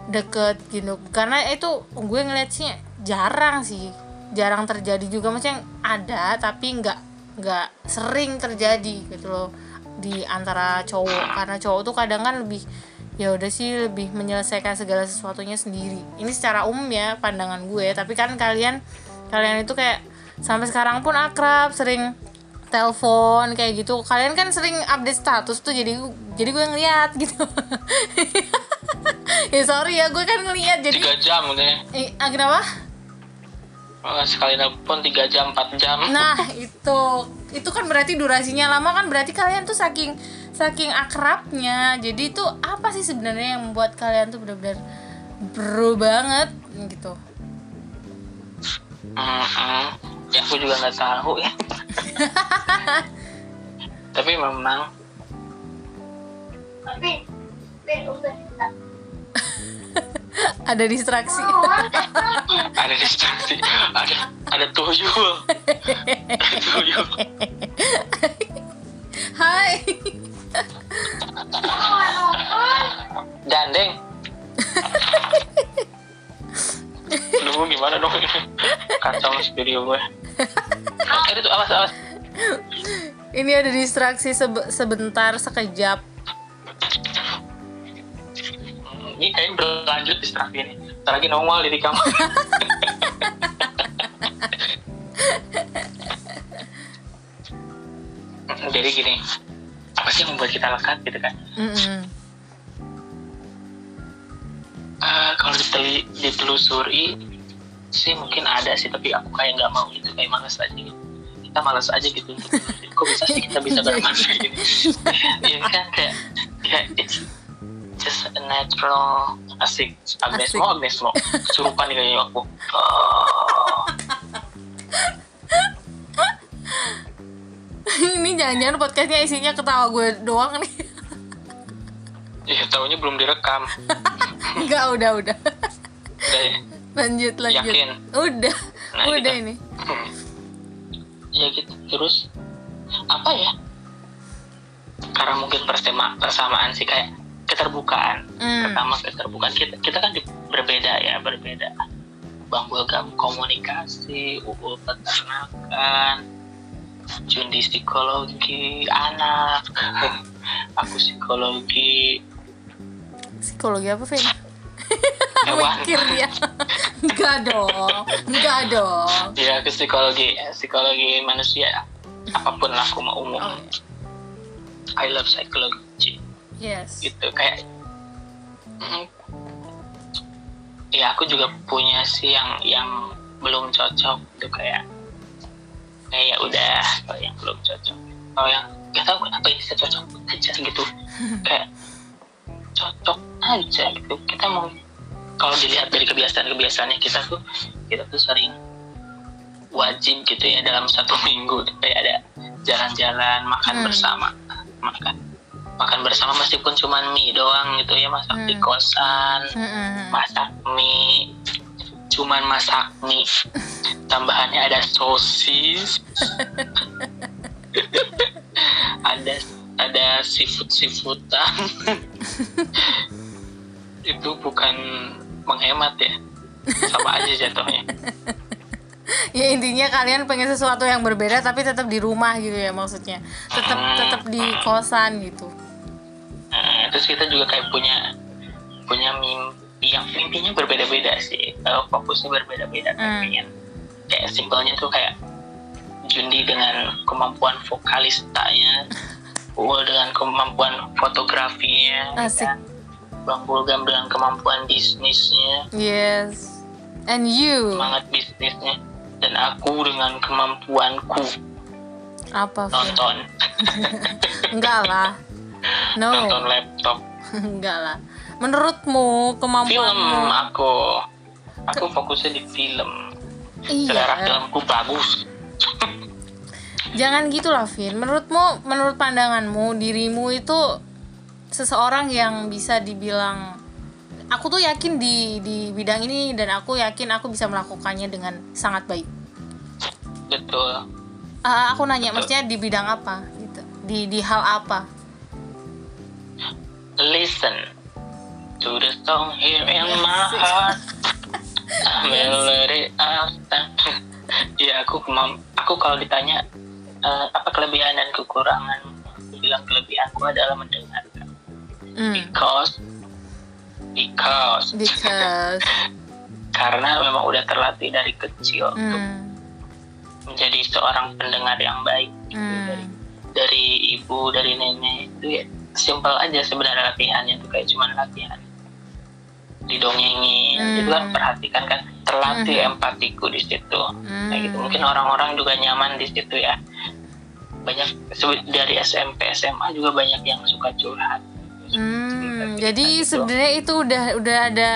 deket gitu. Karena itu gue ngeliat sih jarang sih jarang terjadi juga. Maksudnya ada tapi nggak nggak sering terjadi gitu loh di antara cowok. Karena cowok tuh kadang kan lebih ya udah sih lebih menyelesaikan segala sesuatunya sendiri. Ini secara umum ya pandangan gue. Tapi kan kalian kalian itu kayak sampai sekarang pun akrab sering telepon kayak gitu. Kalian kan sering update status tuh jadi jadi gue ngeliat gitu. Ya sorry ya gue kan ngeliat jadi tiga jam ya eh, ah, kenapa? Oh, sekali nelpon tiga jam empat jam. Nah itu itu kan berarti durasinya lama kan berarti kalian tuh saking saking akrabnya. Jadi itu apa sih sebenarnya yang membuat kalian tuh benar-benar bro banget gitu? Mm-mm. ya aku juga nggak tahu ya. Tapi memang ada distraksi. Ada distraksi. Ada ada tuyul. Ada tuyul. Hai. Gandeng. Aduh gimana dong? Kacau video gue. Oke itu awas awas. Ini ada distraksi sebe- sebentar sekejap ini kayaknya berlanjut distraksi ini. Ntar lagi nongol di kamar. Jadi gini apa sih yang membuat kita lekat gitu kan? Mm-mm. Eh, kalau diteli- ditelusuri sih mungkin ada sih tapi aku kayak nggak mau gitu kayak malas aja gitu. Kita malas aja gitu. Kok bisa sih kita bisa bermain gini? Ini kan kayak kayak just a natural asik. Agnes Asik. mau Agnes mau surupan nih kayaknya aku. Oh, ini jangan-jangan podcastnya isinya ketawa gue doang nih. Ya tahunya belum direkam. Enggak udah udah. Udah ya? Lanjut lanjut. Yakin? udah Nah, udah gitu. ini. Ya gitu. Terus apa ya? Karena mungkin persema persamaan sih kayak keterbukaan. Hmm. pertama keterbukaan. Kita kita kan berbeda ya berbeda. Bang Bulgam komunikasi UU peternakan Jundi psikologi anak aku psikologi. Psikologi apa Vin? mikir dia. Enggak dong enggak dong. Ya ke psikologi psikologi manusia. Apa pun lah aku mau umum. Oh, I love psychology yes. Gitu kayak mm, ya aku juga punya sih yang yang belum cocok gitu kayak kayak ya udah kalau yang belum cocok kalau yang gak tahu kenapa ini bisa cocok aja gitu. Kayak cocok aja gitu. Kita mau kalau dilihat dari kebiasaan-kebiasaannya kita tuh kita tuh sering wajib gitu ya dalam satu minggu kayak ada jalan-jalan makan Hmm. bersama makan makan bersama meskipun cuma mie doang gitu ya masak di Hmm. kosan Mm-mm. masak mie cuman masak mie. Tambahannya ada sosis. Ada ada seafood seafoodan. Itu bukan menghemat ya sama aja jatuhnya. Ya intinya kalian pengen sesuatu yang berbeda tapi tetap di rumah gitu ya maksudnya. Tetap tetap di kosan gitu Nah, terus kita juga kayak punya punya mimpi yang mimpinya berbeda-beda sih. Eh, fokusnya berbeda-beda Hmm. pengen kayak simpelnya tuh kayak Jundi dengan kemampuan vokalistanya Uul dengan kemampuan fotografinya ya Asik. kan? Bang Bulgam dengan kemampuan bisnisnya. Yes. And you. Semangat bisnisnya. Dan aku dengan kemampuanku. Apa nonton. Enggak lah no. Nonton laptop. Enggak lah. Menurutmu film kemampuanmu aku. Aku fokusnya di film. Selera iya filmku bagus. Jangan gitu lah Vin. Menurutmu menurut pandanganmu dirimu itu seseorang yang bisa dibilang aku tuh yakin di di bidang ini dan aku yakin aku bisa melakukannya dengan sangat baik. Betul. Ah, aku nanya maksudnya di bidang apa? Gitu. Di di hal apa listen to the song here in my heart. A melody after ya aku aku kalau ditanya eh, apa kelebihan dan kekurangan aku bilang kelebihanku adalah mendengarkan. Hmm. because because. Because. Karena memang udah terlatih dari kecil untuk hmm. menjadi seorang pendengar yang baik gitu. dari dari ibu dari nenek itu ya simpel aja sebenarnya latihannya tuh kayak cuman latihan didongengin Hmm. itu kan perhatikan kan terlatih Hmm. empatiku di situ Hmm. kayak gitu mungkin orang-orang juga nyaman di situ ya banyak dari SMP SMA juga banyak yang suka curhat Hmm, Cerita-cerita jadi gitu. sebenarnya itu udah udah ada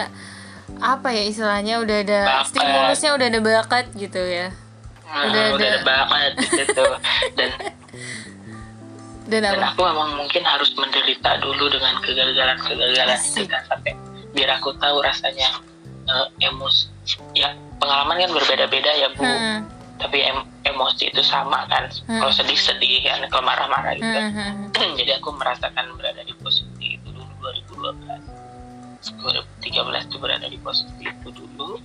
apa ya istilahnya udah ada Bakat. stimulusnya udah ada bakat gitu ya Nah, Udah udah, ada. ada banget di situ dan dan dan apa? aku memang mungkin harus menderita dulu dengan kegagalan-kegagalan itu kan sampai biar aku tahu rasanya eh, emos ya pengalaman kan berbeda-beda ya bu. Hmm, tapi em- emosi itu sama kan. Hmm. kalau sedih-sedih kan kalau marah-marah gitu. Hmm, hmm, hmm. jadi aku merasakan berada di posisi itu dulu 2012 2013 itu berada di posisi itu dulu.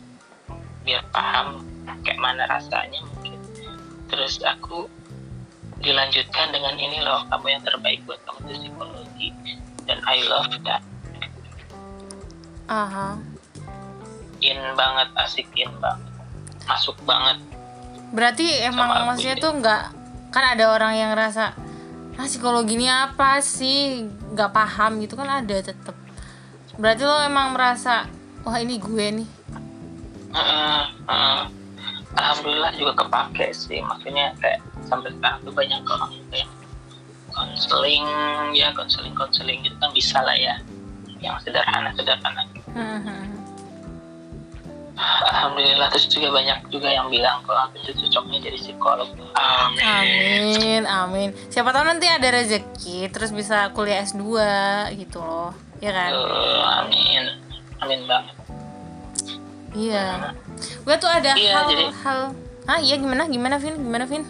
Biar paham kayak mana rasanya mungkin. Terus aku dilanjutkan dengan ini loh kamu yang terbaik buat kamu itu psikologi. Dan I love that. Aha. in banget asikin banget. Masuk banget. Berarti emang Sama maksudnya tuh nggak kan ada orang yang ngerasa ah psikologi ini apa sih? Nggak paham gitu kan ada tetep. Berarti lo emang merasa wah ini gue nih. Heeh, heeh. Alhamdulillah juga kepake sih maksudnya kayak sampai sekarang tuh banyak orang yang konseling ya konseling konseling gitu kan bisa lah ya yang sederhana sederhana Hmm, hmm, hmm. alhamdulillah terus juga banyak juga yang bilang kalau aku itu cocoknya jadi psikolog amin Amin, amin. Siapa tahu nanti ada rezeki terus bisa kuliah S2 gitu loh. Ya kan? Eh, amin amin banget Iya. Gue tuh ada Iya, hal jadi- hal. Ah iya gimana? Gimana Vin? Gimana Vin?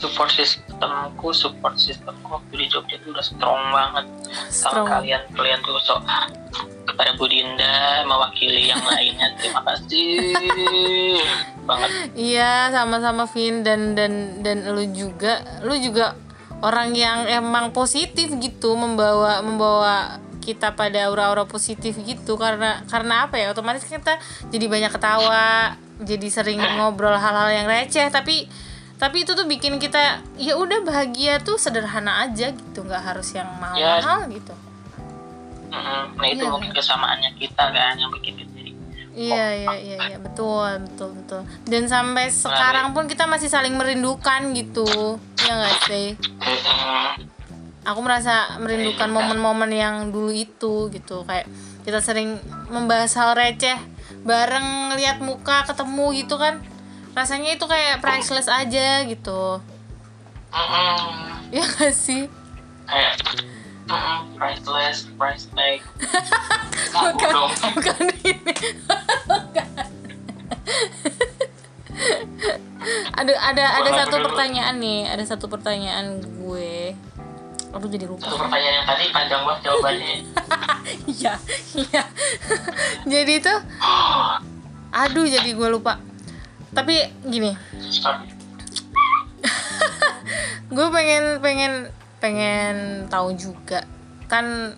support systemku support systemku waktu di Jogja itu udah strong banget. Strong. sama kalian kalian tuh so kepada Bu Dinda mewakili yang lainnya. Terima kasih banget. Iya sama-sama Vin. Dan dan dan lu juga lu juga orang yang emang positif gitu membawa membawa kita pada aura-aura positif gitu karena karena apa ya otomatis kita jadi banyak ketawa jadi sering ngobrol hal-hal yang receh tapi tapi itu tuh bikin kita ya udah bahagia tuh sederhana aja gitu nggak harus yang mahal-mahal gitu Mm-mm. nah itu Iya. mungkin kesamaannya kita kan yang bikin kita jadi Iya iya iya iya betul betul betul. Dan sampai sekarang pun kita masih saling merindukan gitu. Ya nggak sih? Aku merasa merindukan momen-momen yang dulu itu gitu. Kayak kita sering membahas hal receh bareng lihat muka ketemu gitu kan. Rasanya itu kayak priceless aja gitu. Mm-mm. ya gak sih? Kayak mm-mm, priceless price tag. Bukan bukan ini. Ada ada ada Bukan satu pertanyaan nih ada satu pertanyaan gue aku jadi lupa. Satu pertanyaan yang tadi panjang banget jawabannya. Iya iya. Jadi itu aduh jadi gue lupa. Tapi gini. Gue pengen pengen pengen tahu juga. Kan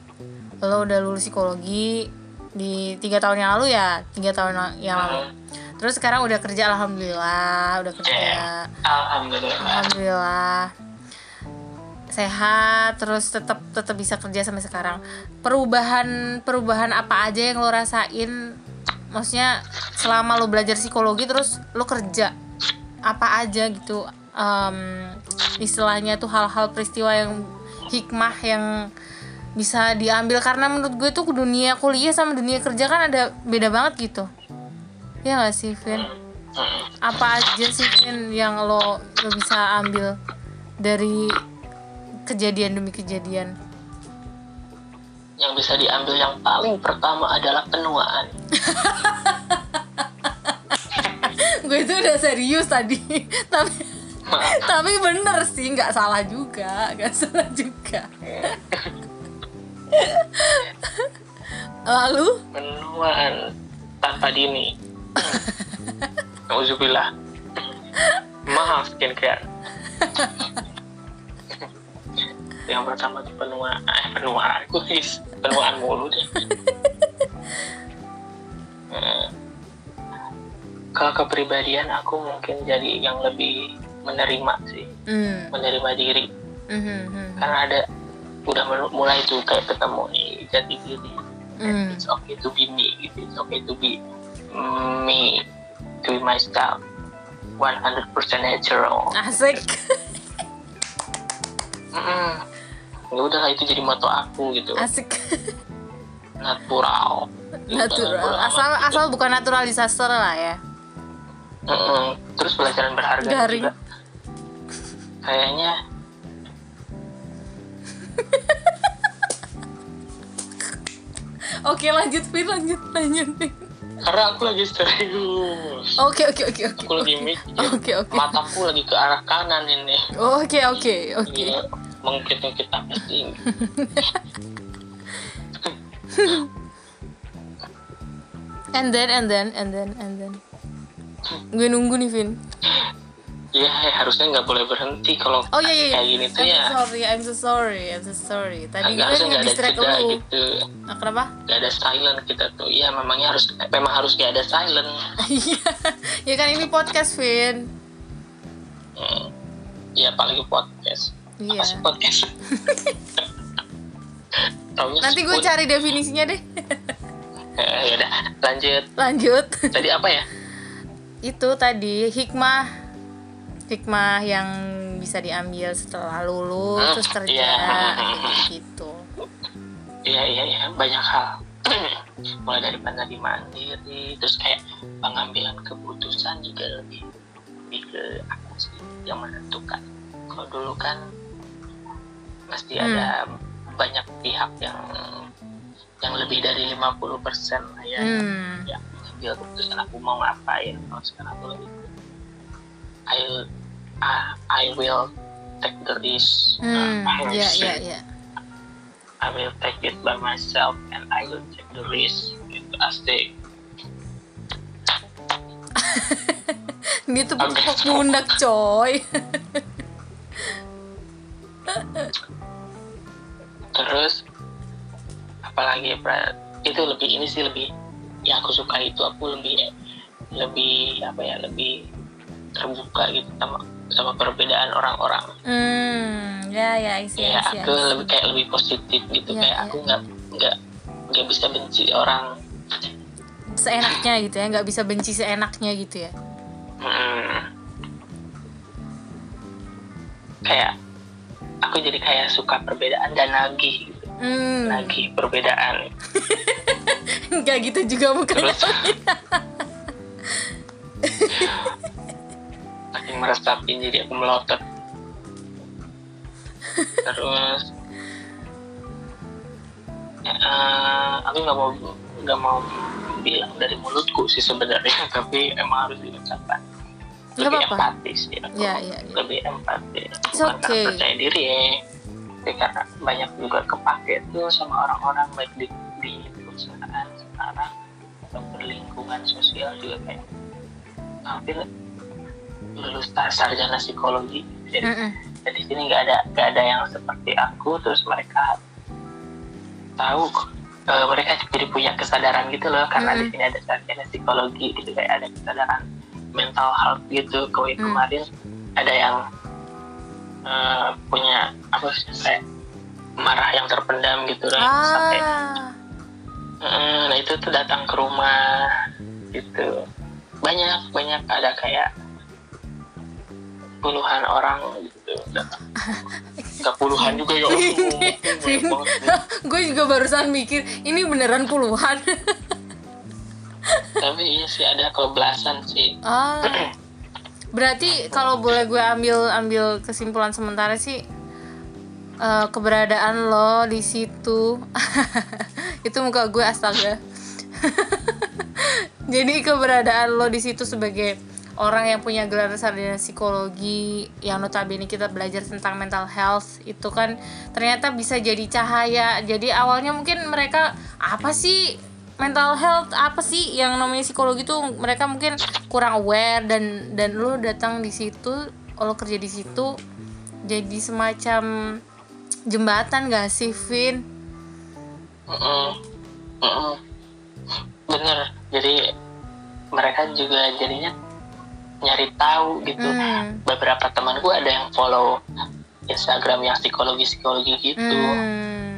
lo udah lulus psikologi di tiga tahun yang lalu ya? Tiga tahun yang lalu. Terus sekarang udah kerja alhamdulillah udah kerja. Alhamdulillah. Alhamdulillah sehat terus tetap tetap bisa kerja sampai sekarang. Perubahan perubahan apa aja yang lo rasain? Maksudnya selama lo belajar psikologi terus lo kerja apa aja gitu? Em, istilahnya tuh hal-hal peristiwa yang hikmah yang bisa diambil. Karena menurut gue tuh dunia kuliah sama dunia kerja kan ada beda banget gitu. Ya gak sih Vin? Apa aja sih Vin yang lo lo bisa ambil dari kejadian demi kejadian. Yang bisa diambil yang paling pertama adalah penuaan. Gue itu udah serius tadi. Tapi Maaf. tapi bener sih nggak salah juga nggak salah juga. Lalu? Penuaan tanpa dini. Nauzubillah. Mahal skincare yang pertama tuh penuaan eh penuaan kuis penuaan mulu deh. Eh, kalau kepribadian aku mungkin jadi yang lebih menerima sih. Hmm. menerima diri. Mhm, mhm. karena ada udah mulai tuh kayak ketemu nih jati diri Hmm. it's okay to be me gitu. It's okay to be me to be myself. 100% natural. Asik. Mm-mm. Ya udahlah itu jadi moto aku gitu. Asik. Natural. Natural. Asal gitu. asal bukan natural disaster lah ya. Mm-mm. terus pelajaran berharga Garing. juga kayaknya oke lanjut Vin lanjut lanjut Vin. karena aku lagi serius. Oke oke oke oke. Aku lagi mikir. Oke oke. Mataku lagi ke arah kanan ini. Oke oke oke. Iya, mengungkit-ungkit apa sih and then and then and then and then. Gue nunggu nih Vin. Ya harusnya nggak boleh berhenti kalau oh iya iya iya. kayak gini tuh I'm ya. so sorry I'm so sorry I'm so sorry. Tadi gue nggak ada jeda lu. gitu. Nah, kenapa? Nggak ada silent kita tuh. Ya memangnya harus memang harus kayak ada silent. Iya. Ya kan ini podcast Vin. Hmm. ya apalagi podcast iya. Apa podcast? Nanti gue cari definisinya deh. Eh, ya udah lanjut. Lanjut. Tadi apa ya? Itu tadi hikmah. Hikmah yang bisa diambil setelah lulus Hmm, terus kerja iya. gitu. Iya iya iya. Banyak hal. Mulai dari pandang mandiri terus kayak pengambilan keputusan juga lebih lebih ke aku sih yang menentukan. Kalau dulu kan pasti Hmm. ada banyak pihak yang yang lebih dari 50% lah ya hmm. yang mengambil keputusan aku mau ngapain kalau sekarang aku lebih I I, I will take the risk Hmm, Uh, I ya will ya say, ya. I will take it by myself and I will take the risk gitu asik Ini tuh pundak coy. terus apalagi ya itu lebih ini sih lebih yang aku suka itu aku lebih lebih apa ya lebih terbuka gitu sama sama perbedaan orang-orang Hmm, ya ya isi ya isi. aku lebih kayak lebih positif gitu Iya, kayak iya. aku nggak nggak nggak bisa benci orang Seenaknya gitu ya, nggak bisa benci seenaknya gitu ya. Hmm. kayak aku jadi kayak suka perbedaan dan nagih gitu. Hmm, nagih perbedaan. Nggak gitu juga bukan. terus? makin meresapin jadi aku melotot. Terus? Eh, aku nggak mau nggak mau bilang dari mulutku sih sebenarnya tapi emang harus diucapkan Lebih apa-apa. empati sih aku. Ya, ya, ya. lebih empati It's bukan okay. karena percaya diri ya tapi karena banyak juga kepake tuh sama orang-orang baik di, di perusahaan sekarang atau berlingkungan sosial juga kayak hampir lulus sarjana psikologi jadi Mm-mm. jadi di sini nggak ada nggak ada yang seperti aku terus mereka tahu eh, mereka jadi punya kesadaran gitu loh karena di Mm. sini ada sarjana psikologi gitu kayak ada kesadaran mental health gitu. Kayak Mm. kemarin ada yang eh, punya apa sih kayak marah yang terpendam gitu sampai Ah, Eh, nah itu tuh datang ke rumah gitu. Banyak banyak. Ada kayak puluhan orang gitu. Nggak puluhan juga ya gue juga barusan mikir ini beneran puluhan. tapi iya sih ada kebelasan sih ah, berarti kalau boleh gue ambil ambil kesimpulan sementara sih eh, keberadaan lo di situ itu muka gue astaga. Jadi keberadaan lo di situ sebagai orang yang punya gelar sarjana psikologi yang notabene kita belajar tentang mental health itu kan ternyata bisa jadi cahaya. Jadi awalnya mungkin mereka apa sih mental health apa sih yang namanya psikologi tuh mereka mungkin kurang aware dan dan lo datang di situ lo kerja di situ jadi semacam jembatan gak sih Vin? Mm-mm. Mm-mm. bener jadi mereka juga jadinya nyari tahu gitu Hmm. beberapa teman gue ada yang follow Instagram yang psikologi psikologi gitu Hmm.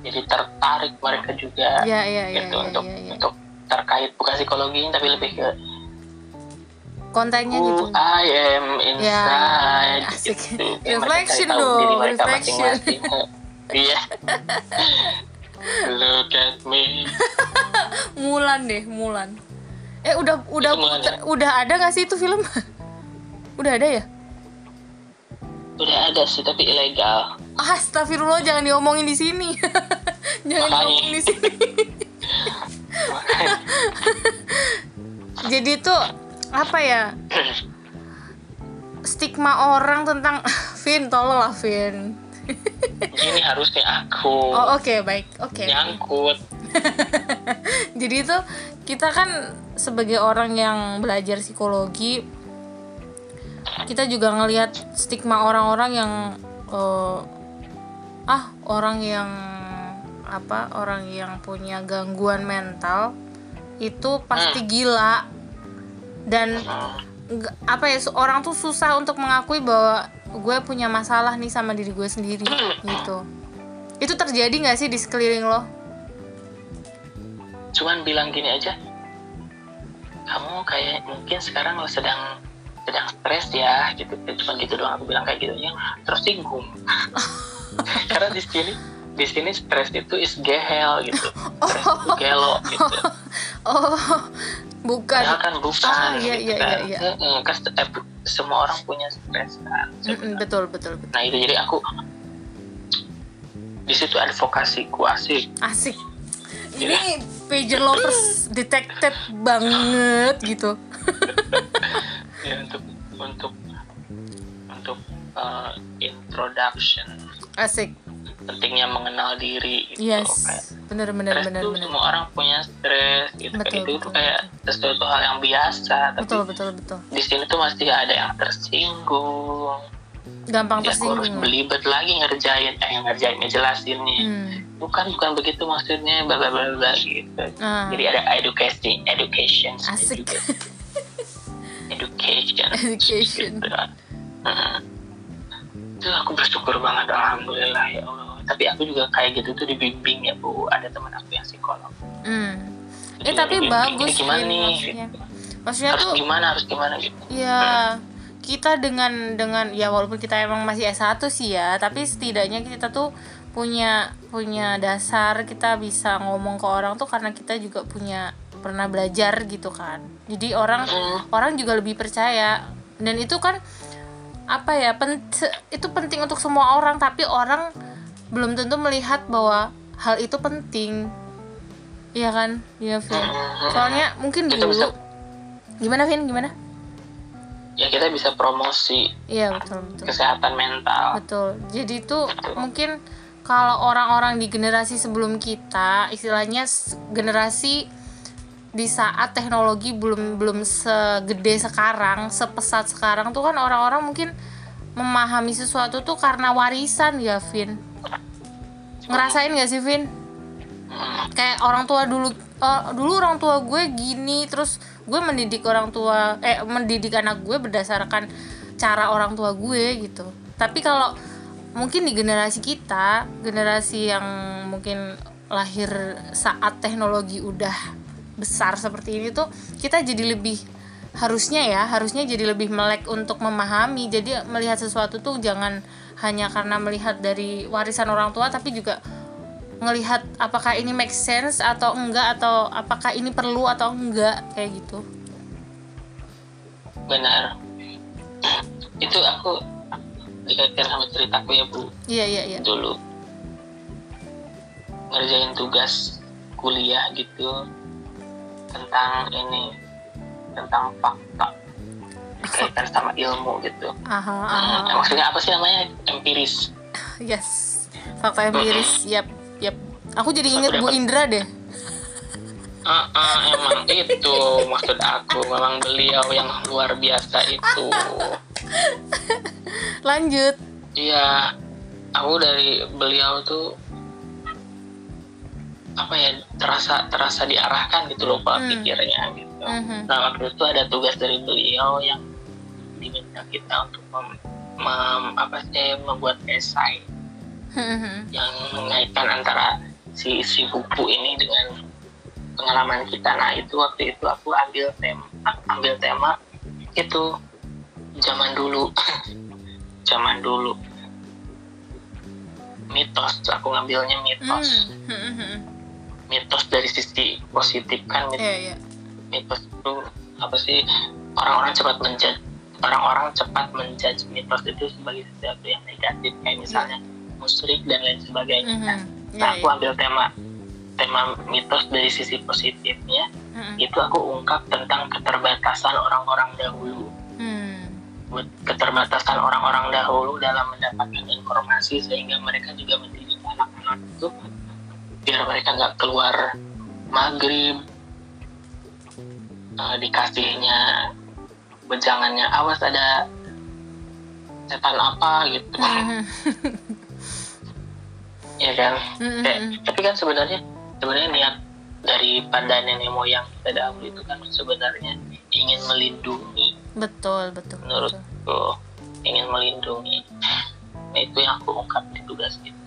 Jadi tertarik mereka juga Ya ya ya gitu ya, untuk ya, ya. untuk terkait bukan psikologinya tapi lebih ke kontennya who gitu. I am inside asik. gitu. Reflection dong, reflection. iya look at me Mulan deh, Mulan. Eh udah udah Mulan ya? udah ada gak sih itu film? udah ada ya? Udah ada sih tapi ilegal Astagfirullah jangan diomongin di sini. jangan Makanya. diomongin di sini. Jadi tuh apa ya? Stigma orang tentang Vin, tolonglah Vin. ini harusnya aku Oh oke baik oke. nyangkut Jadi itu kita kan sebagai orang yang belajar psikologi kita juga ngelihat stigma orang-orang yang eh, ah orang yang apa orang yang punya gangguan mental itu pasti gila. Dan apa ya orang tuh susah untuk mengakui bahwa gue punya masalah nih sama diri gue sendiri gitu. Itu terjadi nggak sih di sekeliling lo? Cuman bilang gini aja kamu kayak mungkin sekarang lo sedang sedang stres ya gitu. Cuman gitu doang aku bilang kayak gitu. Ya tersinggung karena di sini di sini stres itu is gehel gitu. Stres itu gelo gitu. Oh bukan. Padahal kan bukan Ah, iya, gitu iya, kan. iya, iya. Kan eh, semua orang punya stres kan. Betul betul betul. Nah itu jadi aku di situ advokasiku asik. Asik. Ini pager lovers detected banget gitu ya untuk untuk untuk uh, introduction. Asik. Pentingnya mengenal diri gitu yes. kayak bener bener stres bener tuh bener. semua orang punya stres gitu. Betul, kayak itu betul, tuh kayak sesuatu hal yang biasa tapi betul betul betul. di sini tuh masih ada yang tersinggung. Gampang ya aku harus tersinggung. belibet lagi ngerjain eh ngerjain ngejelasinnya. Hmm. bukan bukan begitu maksudnya bla bla bla gitu. Ah, jadi ada edukasi education. Asik. education Education. gitu. Hmm. itu aku bersyukur banget alhamdulillah ya Allah tapi aku juga kayak gitu tuh dibimbing ya bu ada teman aku yang psikolog hmm. eh Jadi tapi dibimbing, bagus gimana nih maksudnya maksudnya harus tuh gimana harus gimana gitu ya kita dengan dengan ya walaupun kita emang masih S1 sih ya tapi setidaknya kita tuh punya punya dasar kita bisa ngomong ke orang tuh karena kita juga punya pernah belajar gitu kan. Jadi orang Hmm. orang juga lebih percaya. Dan itu kan apa ya pent itu penting untuk semua orang. Tapi orang belum tentu melihat bahwa hal itu penting. Iya kan? Iya Vin. Soalnya mungkin Kita dulu bisa- gimana Vin? Gimana? Ya kita bisa promosi iya betul betul. kesehatan mental. Betul. Jadi itu mungkin kalau orang-orang di generasi sebelum kita, istilahnya generasi di saat teknologi belum belum segede sekarang, sepesat sekarang tuh kan orang-orang mungkin memahami sesuatu tuh karena warisan ya, Vin. Ngerasain gak sih, Vin? Kayak orang tua dulu eh, dulu orang tua gue gini, terus gue mendidik orang tua eh mendidik anak gue berdasarkan cara orang tua gue gitu. Tapi kalau mungkin di generasi kita, generasi yang mungkin lahir saat teknologi udah besar seperti ini tuh kita jadi lebih harusnya ya harusnya jadi lebih melek untuk memahami. Jadi melihat sesuatu tuh jangan hanya karena melihat dari warisan orang tua tapi juga ngelihat apakah ini make sense atau enggak atau apakah ini perlu atau enggak kayak gitu. Benar. Itu aku dikaitkan sama ceritaku ya bu. Iya iya iya. Dulu ngerjain tugas kuliah gitu tentang ini tentang fakta dikaitkan sama ilmu gitu. Aha Hmm, aha maksudnya apa sih namanya? Empiris. Yes. Fakta empiris. Yap yap. Aku jadi inget Bu Indra deh. Ah, ah, emang itu maksud aku. Memang beliau yang luar biasa itu. Lanjut. Iya aku dari beliau tuh apa ya terasa terasa diarahkan gitu loh pola Hmm. pikirnya gitu Mhm. nah waktu itu ada tugas dari beliau yang diminta kita untuk mem, mem- apa sih membuat esai Mhm. yang mengaitkan antara si si buku ini dengan pengalaman kita nah itu waktu itu aku ambil tema ambil tema itu zaman dulu zaman dulu mitos aku ngambilnya mitos Hmm. Mitos dari sisi positif kan mit- iya iya mitos itu apa sih orang-orang cepat menjudge orang-orang cepat menjudge mitos itu sebagai sesuatu yang negatif kayak misalnya musyrik dan lain sebagainya Mhm. kan iya Nah, aku iya ambil tema tema mitos dari sisi positifnya, Mhm. itu aku ungkap tentang keterbatasan orang-orang dahulu. Hmm. Buat Keterbatasan orang-orang dahulu dalam mendapatkan informasi sehingga mereka juga mendidik anak-anak itu biar mereka nggak keluar maghrib eh, dikasihnya bejangannya awas ada setan apa gitu. Ya kan. Kayak, tapi kan sebenarnya sebenarnya niat daripada nenek moyang kita dahulu itu kan sebenarnya ingin melindungi. Betul betul betul. menurutku ingin melindungi. Nah itu yang aku ungkap di tugas itu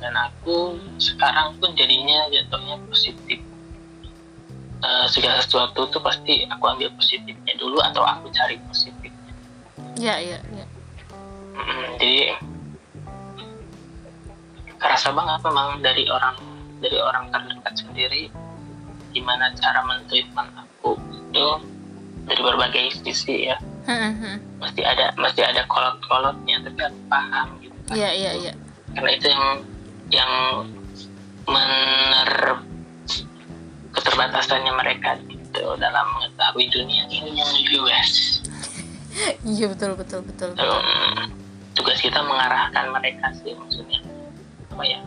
dan aku sekarang pun jadinya jatuhnya positif. Eh, segala sesuatu tuh pasti aku ambil positifnya dulu atau aku cari positifnya. Iya iya iya Mm, jadi kerasa banget memang dari orang dari orang terdekat sendiri gimana cara mentreatment aku itu dari berbagai sisi ya. Mesti ada mesti ada kolot-kolotnya tapi aku paham gitu iya iya iya karena itu yang yang mener keterbatasannya mereka gitu dalam mengetahui dunia ini yang luas. Iya betul betul betul betul. Um, tugas kita mengarahkan mereka sih maksudnya. Apa ya?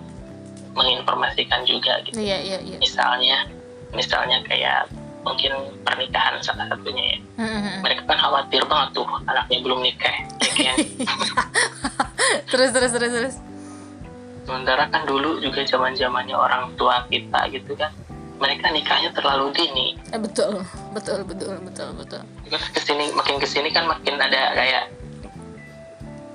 Menginformasikan juga gitu. Iya iya iya. Misalnya misalnya kayak mungkin pernikahan salah satunya ya. Mhm. mereka kan khawatir banget tuh anaknya belum nikah ya kan? Terus terus terus terus sementara kan dulu juga zaman zamannya orang tua kita gitu kan mereka nikahnya terlalu dini. Eh, betul betul betul betul betul. Terus ke sini makin ke sini kan makin ada kayak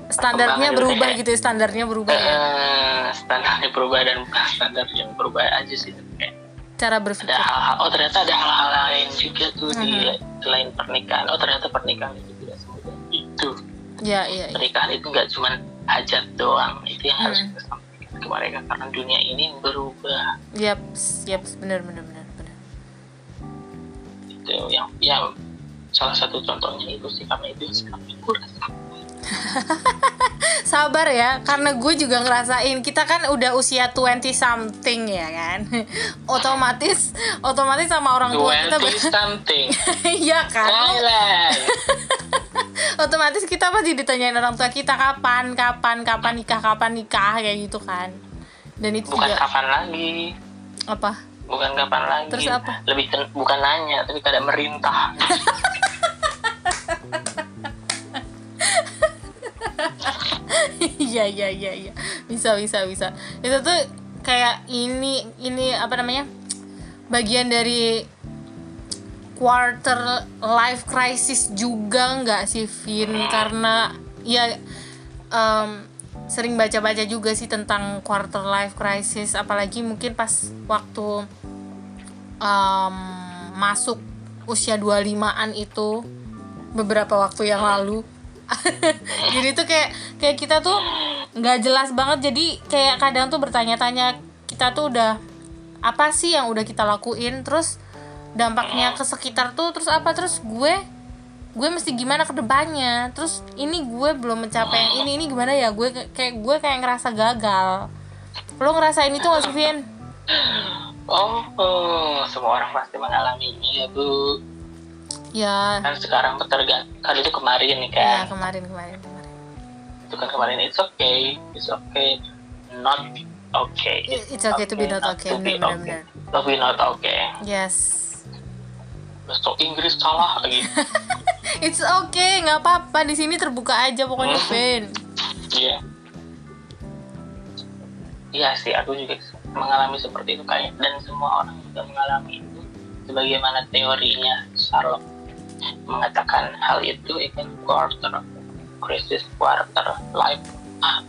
standarnya berubah ya. gitu ya standarnya berubah ya? Eh, standarnya berubah dan standar yang berubah aja sih kayak cara ada berpikir. hal-hal oh ternyata ada hal-hal lain juga tuh di Mhm. selain pernikahan. Oh ternyata pernikahan itu tidak semudah itu. Ya iya iya pernikahan itu nggak cuma hajat doang itu yang harus Mhm. kita ke mereka karena dunia ini berubah. Yaps yaps benar benar benar benar. Itu yang yang salah satu contohnya itu sih karena itu yang sekarang aku rasakan sabar ya karena gue juga ngerasain kita kan udah usia 20 something ya kan? Otomatis otomatis sama orang tua kita something. Iya kan? Otomatis kita pasti ditanyain orang tua kita kapan kapan kapan nikah kapan nikah? kayak gitu kan. Dan itu bukan juga kapan lagi. Apa? Bukan kapan lagi. Terus apa? lebih bukan nanya tapi kada merintah iya iya iya iya. Bisa bisa bisa. Itu tuh kayak ini ini apa namanya? Bagian dari quarter life crisis juga nggak sih Vin? Karena ya em, sering baca-baca juga sih tentang quarter life crisis. Apalagi mungkin pas waktu em, masuk usia 25-an itu beberapa waktu yang lalu jadi tuh kayak kayak kita tuh nggak jelas banget. Jadi kayak kadang tuh bertanya-tanya kita tuh udah apa sih yang udah kita lakuin? Terus dampaknya ke sekitar tuh terus apa? Terus gue gue mesti gimana ke depannya? Terus ini gue belum mencapai yang ini ini gimana ya? Gue kayak gue kayak ngerasa gagal. Lo ngerasain itu gak sih Vin? Oh, oh, semua orang pasti mengalaminya ya bu. Ya, Kan sekarang tergantung. Kan itu kemarin nih ya kan. kemarin kemarin kemarin. Itu kan kemarin it's okay, it's okay, not okay. It's okay to be not okay, to be benar, okay. benar. To be not okay. Yes. Besok Inggris salah lagi. It's okay, nggak apa-apa di sini terbuka aja pokoknya Vin. Iya. Iya sih, aku juga mengalami seperti itu kayak dan semua orang juga mengalami itu. Sebagaimana teorinya Sherlock mengatakan hal itu itu quarter crisis, quarter life, ah,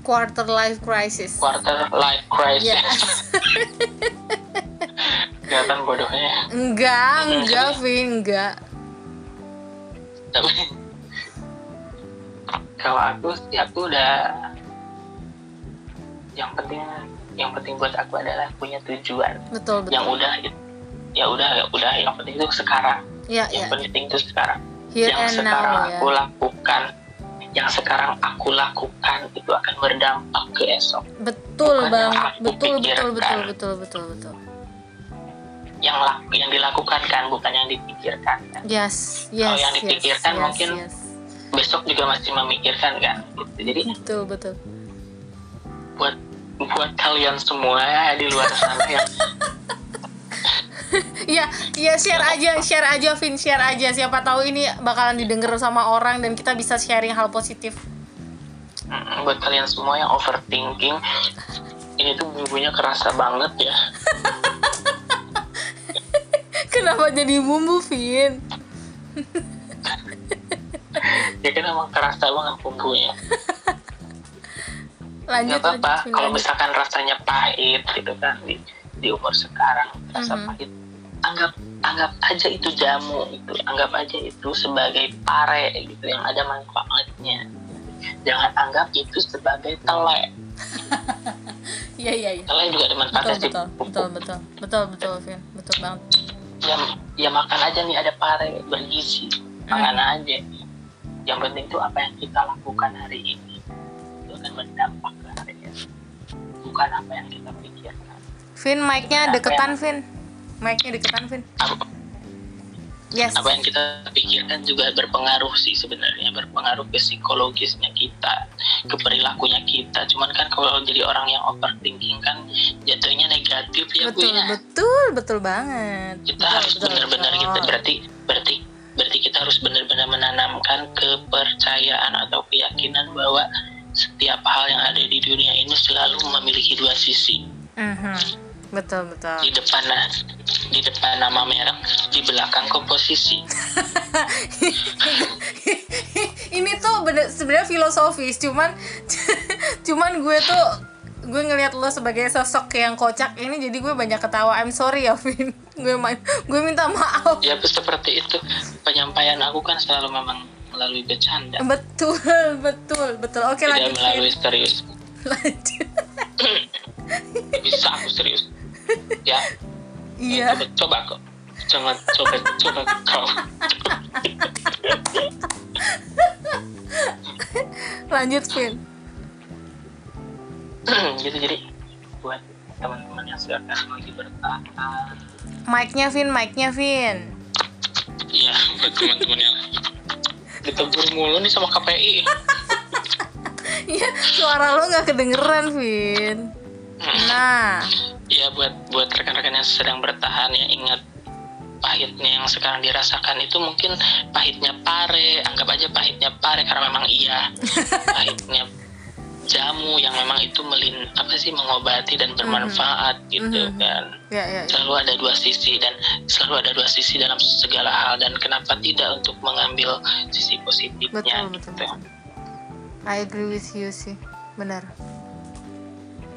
Quarter life crisis. quarter life crisis. Yes. Kelihatan bodohnya. Enggak, enggak Vin, enggak. Tapi kalau aku sih aku udah yang penting yang penting buat aku adalah punya tujuan Betul, betul. yang udah ya udah ya udah yang penting itu sekarang Ya, yang ya. penting itu sekarang Here yang and sekarang now ya. aku lakukan yang sekarang aku lakukan itu akan berdampak ke esok Betul bukan bang, yang betul betul betul betul betul betul. yang laku yang dilakukan kan bukan yang dipikirkan kan. Yes, yes, yang yes, dipikirkan yes, mungkin yes. besok juga masih memikirkan kan gitu. jadi Betul betul. buat buat kalian semua di luar sana yang Iya, iya share aja, share aja Vin, share aja. Siapa tahu ini bakalan didengar sama orang dan kita bisa sharing hal positif. Mm, buat kalian semua yang overthinking ini tuh bumbunya kerasa banget ya Kenapa jadi bumbu, Vin? ya kan emang kerasa banget bumbunya Lanjut, nggak apa-apa kalau misalkan rasanya pahit gitu kan di di umur sekarang rasa Mhm. pahit anggap anggap aja itu jamu itu anggap aja itu sebagai pare gitu yang ada manfaatnya. Jangan anggap itu sebagai telek Iya, iya, iya. telek juga ada manfaatnya Betul, sih. betul, betul, betul, betul, betul. Betul banget. ya, ya makan aja nih ada pare bergizi. Makan aja. Yang penting itu apa yang kita lakukan hari ini itu akan berdampak ke hari esok bukan apa yang kita pikirkan Vin, mic-nya deketan, Vin. Mic-nya deketan, Vin. apa, Yes. apa yang kita pikirkan juga berpengaruh sih sebenarnya berpengaruh ke psikologisnya kita ke perilakunya kita cuman kan kalau jadi orang yang overthinking kan jatuhnya negatif ya bu Betul, ya betul, betul banget. kita Betul, harus betul, benar-benar betul. kita berarti berarti berarti kita harus benar-benar menanamkan kepercayaan atau keyakinan bahwa setiap hal yang ada di dunia ini selalu memiliki dua sisi Mhm. Betul, betul. di depan di depan nama merek di belakang komposisi. Ini tuh bener sebenarnya filosofis cuman cuman gue tuh gue ngelihat lo sebagai sosok yang kocak ini jadi gue banyak ketawa. I'm sorry ya Vin gue ma- gue minta maaf. Ya seperti itu penyampaian aku kan selalu memang melalui bercanda. Betul betul betul. Oke tidak lanjut melalui serius. Lanjut bisa aku serius. Ya. Iya. Coba, coba kok. Jangan coba coba kau. Lanjut Vin. Gitu jadi buat teman-teman yang sekarang lagi bertahan. Mic-nya Vin mic-nya Vin. Iya, buat teman-teman yang ditegur mulu nih sama KPI. iya suara lo nggak kedengeran Vin nah Iya, buat buat rekan-rekan yang sedang bertahan ya ingat pahitnya yang sekarang dirasakan itu mungkin pahitnya pare, anggap aja pahitnya pare karena memang iya pahitnya jamu yang memang itu melin apa sih mengobati dan bermanfaat gitu Mhm. kan. ya ya, ya. Selalu ada dua sisi dan selalu ada dua sisi dalam segala hal dan kenapa tidak untuk mengambil sisi positifnya Betul, betul, gitu. I agree with you sih benar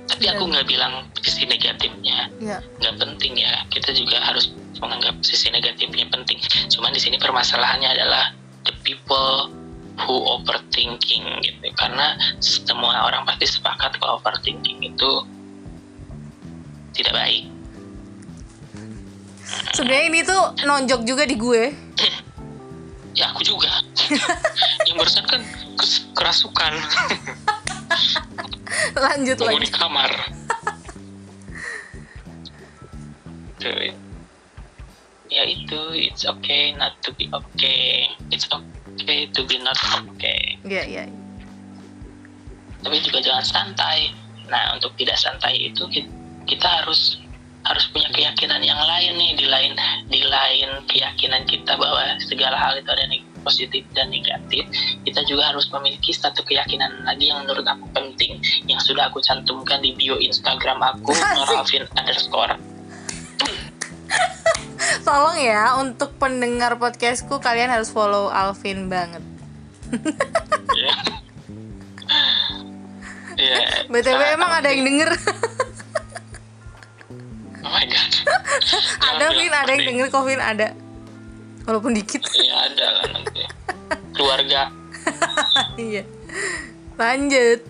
tapi aku nggak bilang sisi negatifnya. Ya nggak penting ya. Kita juga harus menganggap sisi negatifnya penting. Cuman di sini permasalahannya adalah the people who overthinking gitu. Karena semua orang pasti sepakat kalau overthinking itu tidak baik. Sebenarnya ini tuh nonjok juga di gue. Ya aku juga. Yang barusan kan kerasukan lanjut lagi. kamar. Tuh. ya itu it's okay not to be okay. It's okay to be not okay. Ya ya tapi juga jangan santai. Nah untuk tidak santai itu ki- kita harus harus punya keyakinan yang lain nih di lain di lain keyakinan kita bahwa segala hal itu ada positif dan negatif kita juga harus memiliki satu keyakinan lagi yang menurut aku penting yang sudah aku cantumkan di bio Instagram aku Asik. Noralvin underscore. Tolong ya untuk pendengar podcastku kalian harus follow Alvin banget. Ya Ya, btw emang ada yang denger. Oh my god. Ada Vin ada yang denger kok Vin ada walaupun dikit Iya ada lah nanti. Keluarga iya lanjut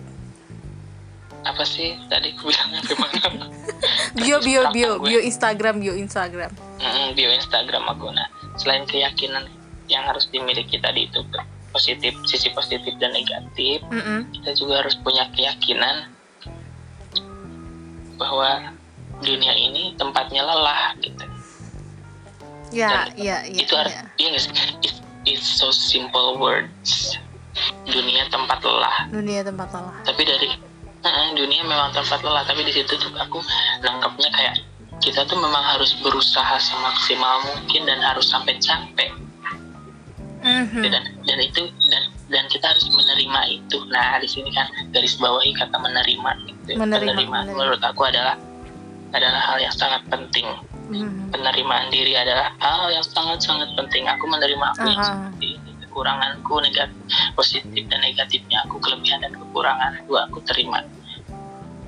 apa sih tadi aku bilangnya gimana? bio bio bio Gue. bio Instagram bio Instagram Mm, bio Instagram aku. Nah, selain keyakinan yang harus dimiliki tadi itu positif, sisi positif dan negatif, Mm-mm. kita juga harus punya keyakinan bahwa dunia ini tempatnya lelah gitu. Ya ya ya, itu ya. nggak sih? It- it's so simple words. Dunia tempat lelah. dunia tempat lelah tapi dari "Heeh, dunia memang tempat lelah tapi di situ tuh aku nangkapnya kayak kita tuh memang harus berusaha semaksimal mungkin dan harus sampai capek Mhm. dan dan itu dan dan kita harus menerima itu nah di sini kan garis bawahi kata menerima gitu. Menerima, menerima. menurut aku adalah adalah hal yang sangat penting Mhm. penerimaan diri adalah hal yang sangat sangat penting. Aku menerima aku yang Aha. seperti ini. Kekuranganku negatif positif dan negatifnya aku kelebihan dan kekurangan itu aku terima.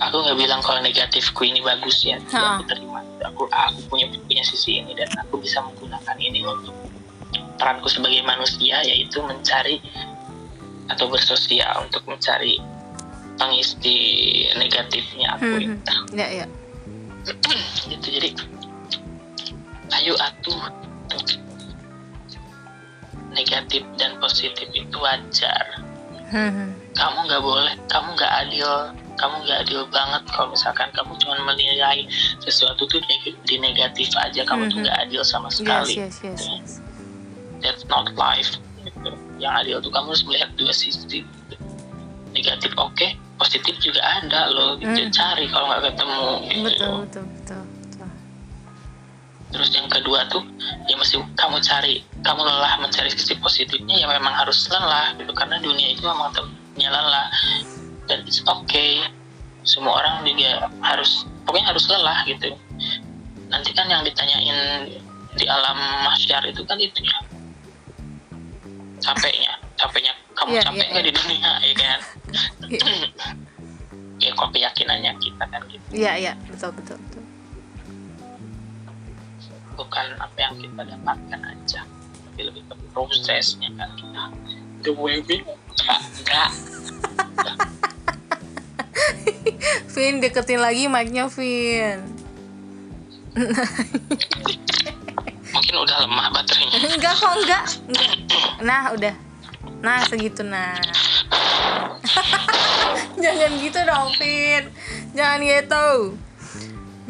Aku nggak bilang kalau negatifku ini bagus ya Ha. aku terima. Aku aku punya punya sisi ini dan aku bisa menggunakan ini untuk peranku sebagai manusia yaitu mencari atau bersosial untuk mencari pengisi negatifnya aku. Itu ya ya. Gitu jadi ayo atuh. Negatif dan positif itu wajar. Mhm. kamu nggak boleh kamu nggak adil. Kamu nggak adil banget kalau misalkan kamu cuma menilai sesuatu tuh neg- di negatif aja kamu tuh Mhm. nggak adil sama sekali. yes yes, yes. that's not life. Yang adil tuh kamu harus melihat dua sisi. Negatif oke positif juga ada loh. Gitu cari kalau nggak ketemu gitu. Betul betul betul Terus yang kedua tuh ya mesti kamu cari, kamu lelah mencari sisi positifnya ya memang harus lelah gitu karena dunia itu memang tempatnya lelah dan it's okay. Semua orang juga harus pokoknya harus lelah gitu. Nanti kan yang ditanyain di alam mahsyar itu kan itu ya capeknya, capeknya kamu Iya, capek iya, nggak iya. di dunia ya kan? Iya. ya kok keyakinannya kita kan gitu. iya iya betul betul betul bukan apa yang kita dapatkan aja. Tapi lebih ke prosesnya kan kita. The way we enggak enggak. Vin deketin lagi mic-nya Vin. Mungkin udah lemah baterainya. Enggak kok enggak enggak. Nah udah. Nah segitu nah. Jangan gitu dong Vin. Jangan gitu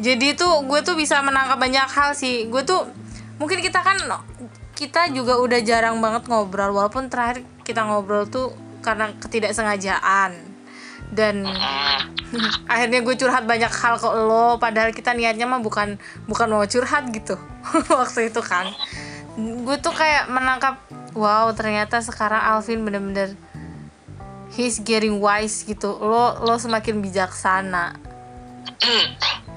jadi tuh gue tuh bisa menangkap banyak hal sih. Gue tuh mungkin kita kan kita juga udah jarang banget ngobrol. Walaupun terakhir kita ngobrol tuh karena ketidaksengajaan. Dan akhirnya gue curhat banyak hal ke lo padahal kita niatnya mah bukan bukan mau curhat gitu. Waktu itu kan. Gue tuh kayak menangkap wow ternyata sekarang Alvin bener-bener he's getting wise gitu. Lo lo semakin bijaksana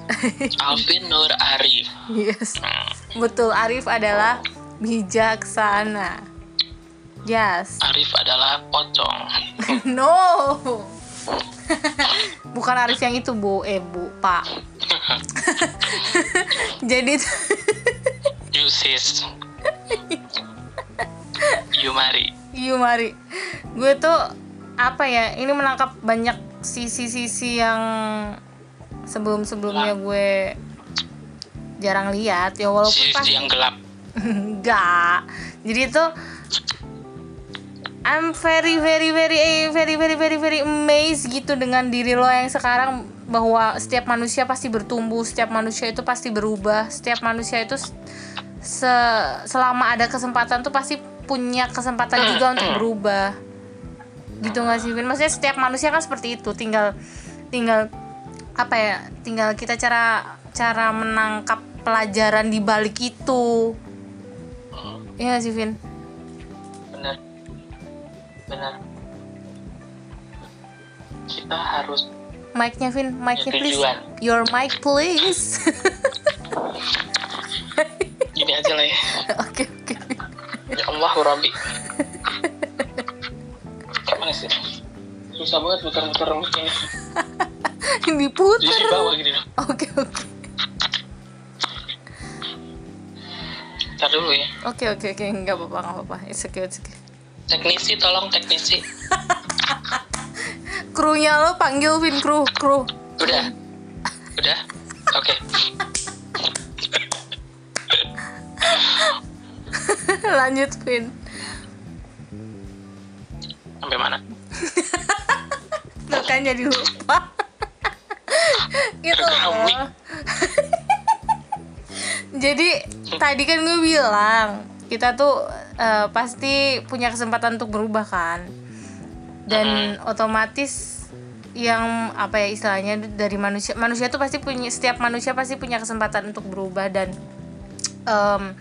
Alvin Nur Arif. Yes. Betul Arif adalah bijaksana. Yes. Arif adalah pocong. No. Bukan Arif yang itu bu. Eh bu pak. Jadi You sis. You mari. Iya mari. Gue tuh apa ya ini menangkap banyak sisi-sisi yang sebelum-sebelumnya gue jarang lihat ya walaupun Sisi pasti yang gelap. enggak jadi itu I'm very very very very very very very amazed gitu dengan diri lo yang sekarang bahwa setiap manusia pasti bertumbuh setiap manusia itu pasti berubah setiap manusia itu se- selama ada kesempatan tuh pasti punya kesempatan juga untuk berubah gitu nggak sih Vin? Maksudnya setiap manusia kan seperti itu tinggal tinggal apa ya tinggal kita cara cara menangkap pelajaran di balik itu Iya nggak sih Vin? Benar. Benar. Kita harus Mic-nya Vin, mic-nya Ya, please. Your mic please gini aja lah ya. Oke oke Ya Allah Rabbi. Kapan sih? Susah banget muter-muter ini. Jadi Diputer di bawah gini dong. Oke oke Ntar dulu ya. Oke oke oke nggak apa-apa nggak apa-apa It's okay it's okay Teknisi tolong teknisi. Krunya lo panggil Vin kru kru Udah. Udah. Oke. Lanjut Vin Sampai mana? Tuh kan jadi lupa Gitu loh. Jadi tadi kan gue bilang Kita tuh eh, pasti punya kesempatan untuk berubah kan? Dan otomatis yang apa ya istilahnya dari manusia manusia tuh pasti punya setiap manusia pasti punya kesempatan untuk berubah dan em,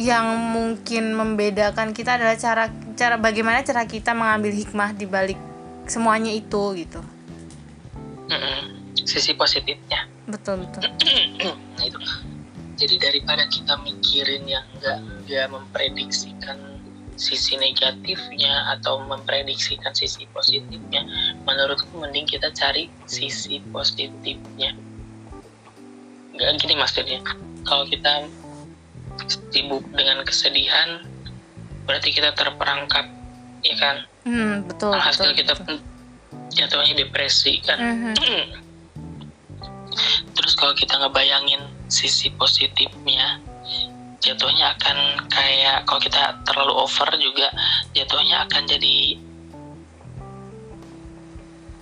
yang mungkin membedakan kita adalah cara cara bagaimana cara kita mengambil hikmah di balik semuanya itu gitu Mm-mm. Sisi positifnya. betul betul nah itu. Jadi daripada kita mikirin yang enggak enggak memprediksikan sisi negatifnya atau memprediksikan sisi positifnya, menurutku mending kita cari sisi positifnya. Enggak gini maksudnya. Kalau kita sibuk dengan kesedihan, berarti kita terperangkap, ya kan? hmm, betul Hasil betul, kita betul. Jatuhnya depresi kan. Mhm. Terus kalau kita ngebayangin sisi positifnya, jatuhnya akan kayak kalau kita terlalu over juga jatuhnya akan jadi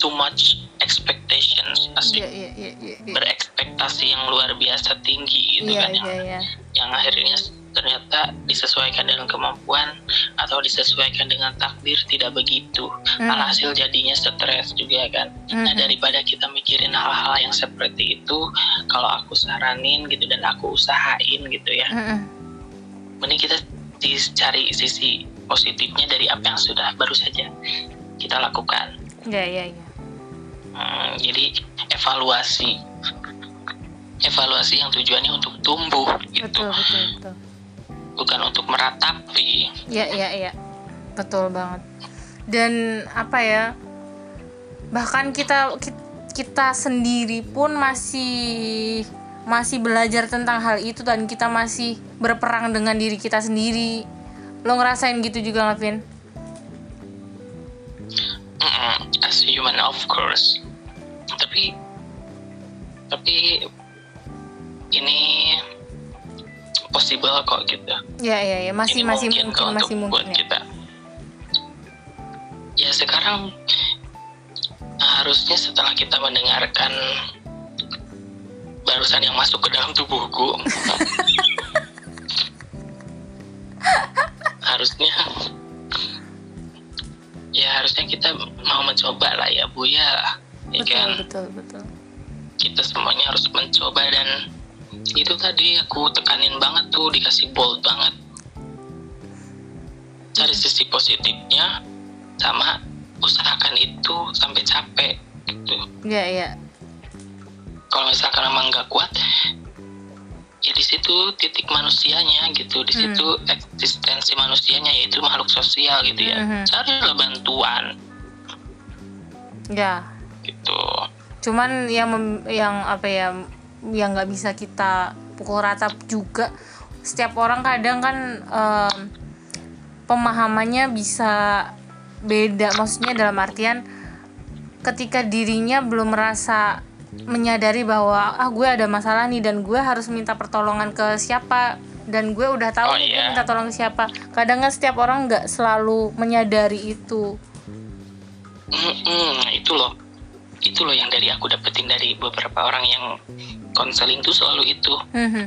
too much expectations asik Iya iya iya iya iya. berekspektasi yang luar biasa tinggi gitu Iya kan yang, iya iya. yang akhirnya ternyata disesuaikan dengan kemampuan atau disesuaikan dengan takdir tidak begitu Hmm. alhasil jadinya stres juga kan nah Mhm. daripada kita mikirin hal-hal yang seperti itu kalau aku saranin gitu dan aku usahain gitu ya Mhm. mending kita cari sisi positifnya dari apa yang sudah baru saja kita lakukan iya iya. Hmm, jadi evaluasi evaluasi yang tujuannya untuk tumbuh gitu Betul betul betul. Bukan untuk meratapi Iya iya iya. Betul banget. Dan apa ya? Bahkan kita ki- kita sendiri pun masih masih belajar tentang hal itu dan kita masih berperang dengan diri kita sendiri. Lo ngerasain gitu juga nggak, Vin? Mm-mm, as human of course tapi tapi ini possible kok gitu Iya iya iya. Masih ini masih mungkin, mungkin, kok masih untuk buat mungkin. Ya. kita ya sekarang harusnya setelah kita mendengarkan barusan yang masuk ke dalam tubuhku harusnya ya harusnya kita mau mencoba lah ya bu ya ya Betul kan betul betul. kita semuanya harus mencoba dan itu tadi aku tekanin banget tuh dikasih bold banget. Cari sisi positifnya sama usahakan itu sampai capek gitu. Iya iya. kalau misalkan emang nggak kuat ya di situ titik manusianya gitu. Di situ eksistensi manusianya yaitu makhluk sosial gitu ya. Mhm. carilah bantuan. Ya, gitu. Cuman yang mem- yang apa ya yang nggak bisa kita pukul rata juga. Setiap orang kadang kan em, pemahamannya bisa beda. Maksudnya dalam artian ketika dirinya belum merasa menyadari bahwa ah gue ada masalah nih dan gue harus minta pertolongan ke siapa dan gue udah tahu Oh, nih gue iya. minta tolong ke siapa. Kadang kan setiap orang nggak selalu menyadari itu. Mm-mm, nah itu loh. Itu loh yang dari aku dapetin dari beberapa orang yang konseling tuh selalu itu Mhm.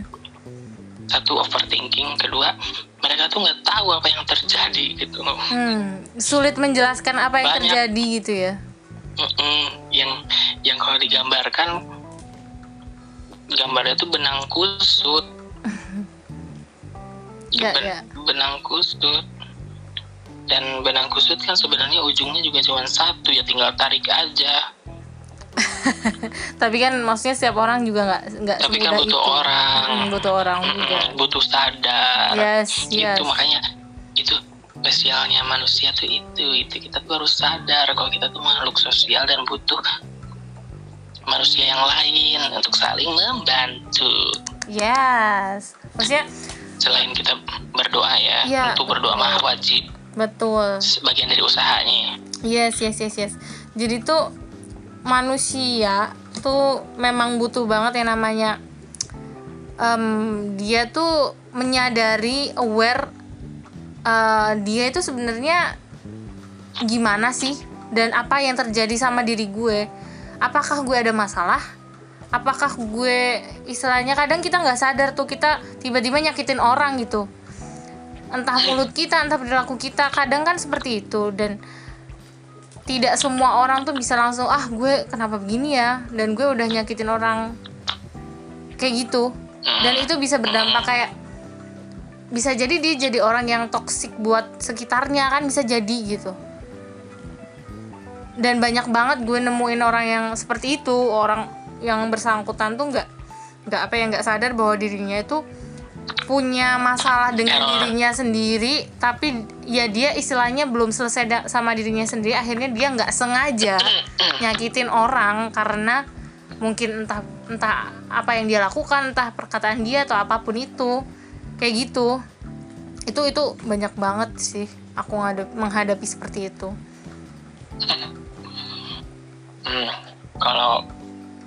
satu overthinking kedua mereka tuh nggak tahu apa yang terjadi gitu Hmm, sulit menjelaskan apa yang Banyak. terjadi gitu ya Mm-mm, yang yang kalau digambarkan gambarnya tuh benang kusut Nggak, Ben- ya. benang kusut dan benang kusut kan sebenarnya ujungnya juga cuma satu ya tinggal tarik aja tapi kan maksudnya setiap orang juga nggak nggak tapi kan butuh itu. orang. Hmm, butuh orang Mm-mm, juga. butuh sadar. Yes yes. itu makanya itu spesialnya manusia tuh itu itu. Kita tuh harus sadar kalau kita tuh makhluk sosial dan butuh manusia yang lain untuk saling membantu. Yes. Maksudnya selain kita berdoa ya Iya, untuk berdoa mah wajib. Betul. Sebagian dari usahanya. Yes yes yes yes. Jadi tuh manusia tuh memang butuh banget yang namanya em, dia tuh menyadari aware eh, dia itu sebenarnya gimana sih? Dan apa yang terjadi sama diri gue? Apakah gue ada masalah? Apakah gue istilahnya kadang kita nggak sadar tuh kita tiba-tiba nyakitin orang gitu. Entah mulut kita entah perilaku kita kadang kan seperti itu. Dan tidak semua orang tuh bisa langsung ah gue kenapa begini ya? Dan gue udah nyakitin orang kayak gitu. Dan itu bisa berdampak kayak bisa jadi dia jadi orang yang toksik buat sekitarnya kan bisa jadi gitu. Dan banyak banget gue nemuin orang yang seperti itu orang yang bersangkutan tuh nggak nggak apa ya nggak sadar bahwa dirinya itu punya masalah dengan Error. dirinya sendiri tapi ya dia istilahnya belum selesai sama dirinya sendiri akhirnya dia nggak sengaja nyakitin orang karena mungkin entah entah apa yang dia lakukan entah perkataan dia atau apa pun itu. Kayak gitu. Itu itu banyak banget sih aku ngadep- menghadapi seperti itu. Hmm, kalau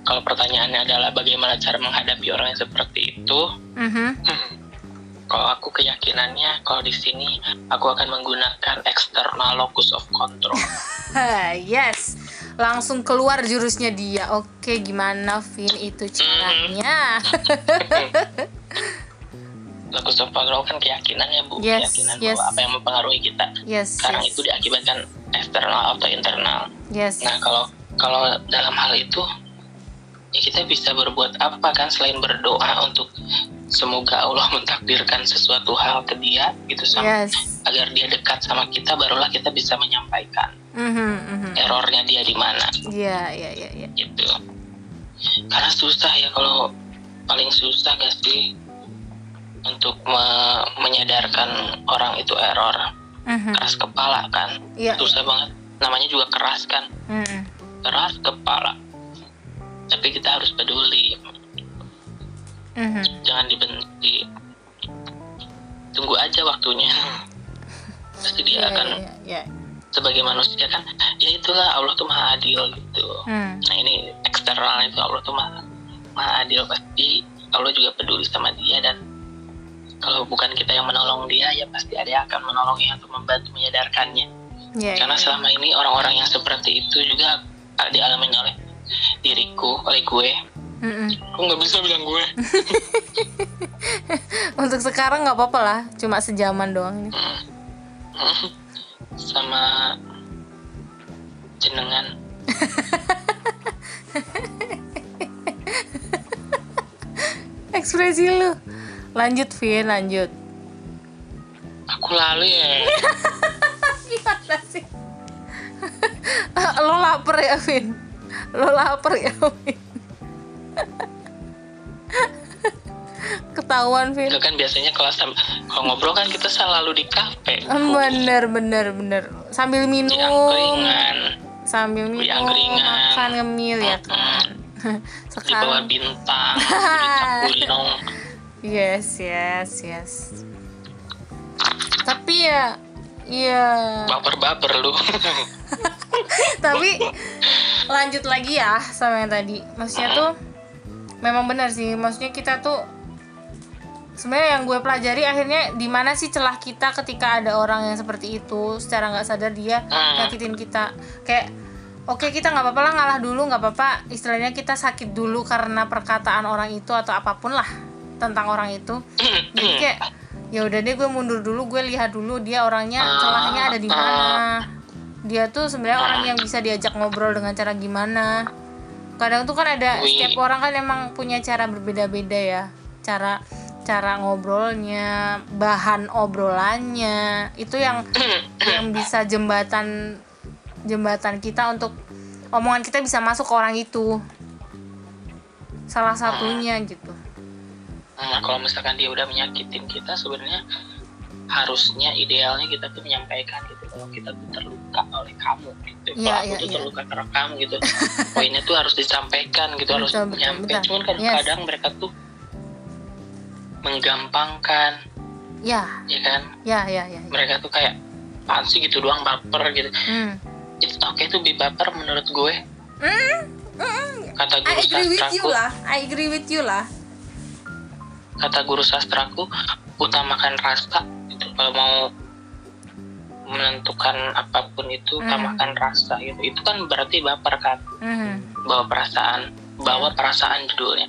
kalau pertanyaannya adalah bagaimana cara menghadapi orang yang seperti itu Mhm. kalau aku keyakinannya kalau di sini aku akan menggunakan external locus of control. Yes langsung keluar jurusnya dia. Oke gimana Vin itu caranya? Locus of control kan keyakinannya bu. Yes, keyakinan yes. bahwa apa yang mempengaruhi kita. Yes sekarang yes. itu diakibatkan eksternal atau internal. Yes. Nah kalau kalau dalam hal itu ya kita bisa berbuat apa kan selain berdoa untuk semoga Allah mentakdirkan sesuatu hal ke dia gitu sama yes agar dia dekat sama kita barulah kita bisa menyampaikan Mhm, mhm. errornya dia di mana Iya, iya, iya, iya. gitu. Karena susah ya kalau paling susah gak sih untuk me- menyadarkan orang itu error Mhm. keras kepala kan Iya. susah banget namanya juga keras kan Mhm. keras kepala tapi kita harus peduli Mhm. jangan dibenci tunggu aja waktunya pasti dia Iya, akan iya, iya. sebagai manusia kan ya itulah Allah tuh maha adil gitu Hmm. nah ini eksternal itu Allah tuh maha, maha adil pasti Allah juga peduli sama dia dan kalau bukan kita yang menolong dia ya pasti ada yang akan menolongnya untuk membantu menyadarkannya Iya, karena iya. selama ini orang-orang yang seperti itu juga dialami oleh diriku oleh gue Mhm. aku nggak bisa bilang gue Untuk sekarang nggak apa-apa lah, cuma sejaman doang. ini. sama jenengan Ekspresi lu. Lanjut, Vin, lanjut. aku lalu ya Gimana sih? lo lapar ya, Vin? Lo lapar ya? Ketahuan, Vin. itu kan biasanya kalau sam- kalau ngobrol kan kita selalu di kafe Bener, bener, bener. Sambil minum. angkringan sambil minum makan ngemil ya kan di bawah sekarang bintang di Kulino yes yes yes tapi ya ya baper-baper lu. Tapi lanjut lagi ya sama yang tadi. Maksudnya tuh memang benar sih. Maksudnya kita tuh sebenarnya yang gue pelajari akhirnya di mana sih celah kita ketika ada orang yang seperti itu secara nggak sadar dia Hmm. nyakitin kita. Kayak oke kita nggak apa-apa lah ngalah dulu nggak apa-apa. Istilahnya kita sakit dulu karena perkataan orang itu atau apa pun lah tentang orang itu. Jadi kayak ya udah deh gue mundur dulu gue lihat dulu dia orangnya celahnya ada di mana. dia tuh sebenarnya orang yang bisa diajak ngobrol dengan cara gimana. Kadang tuh kan ada setiap orang kan emang punya cara berbeda-beda ya. Cara cara ngobrolnya bahan obrolannya itu yang yang bisa jembatan jembatan kita untuk omongan kita bisa masuk ke orang itu. Salah satunya gitu Nah, kalau misalkan dia udah menyakitin kita sebenarnya harusnya idealnya kita tuh menyampaikan gitu kalau kita tuh terluka oleh kamu gitu. Iya, kalau aku iya, tuh iya. terluka karena kamu gitu. Poinnya tuh harus disampaikan gitu, harus Betul, menyampaikan. Cuman kan Yes. kadang mereka tuh menggampangkan, ya ya kan? ya ya ya Mereka tuh kayak apaan sih gitu doang baper gitu. hmm. It's okay tuh baper menurut gue. Hmm, hmm. Kata I guru agree with you lah I agree with you lah kata guru sastraku utamakan rasa gitu. Kalau mau menentukan apa pun itu Hmm. utamakan rasa gitu. Itu kan berarti baper kan, hmm. bawa perasaan, bawa perasaan judulnya.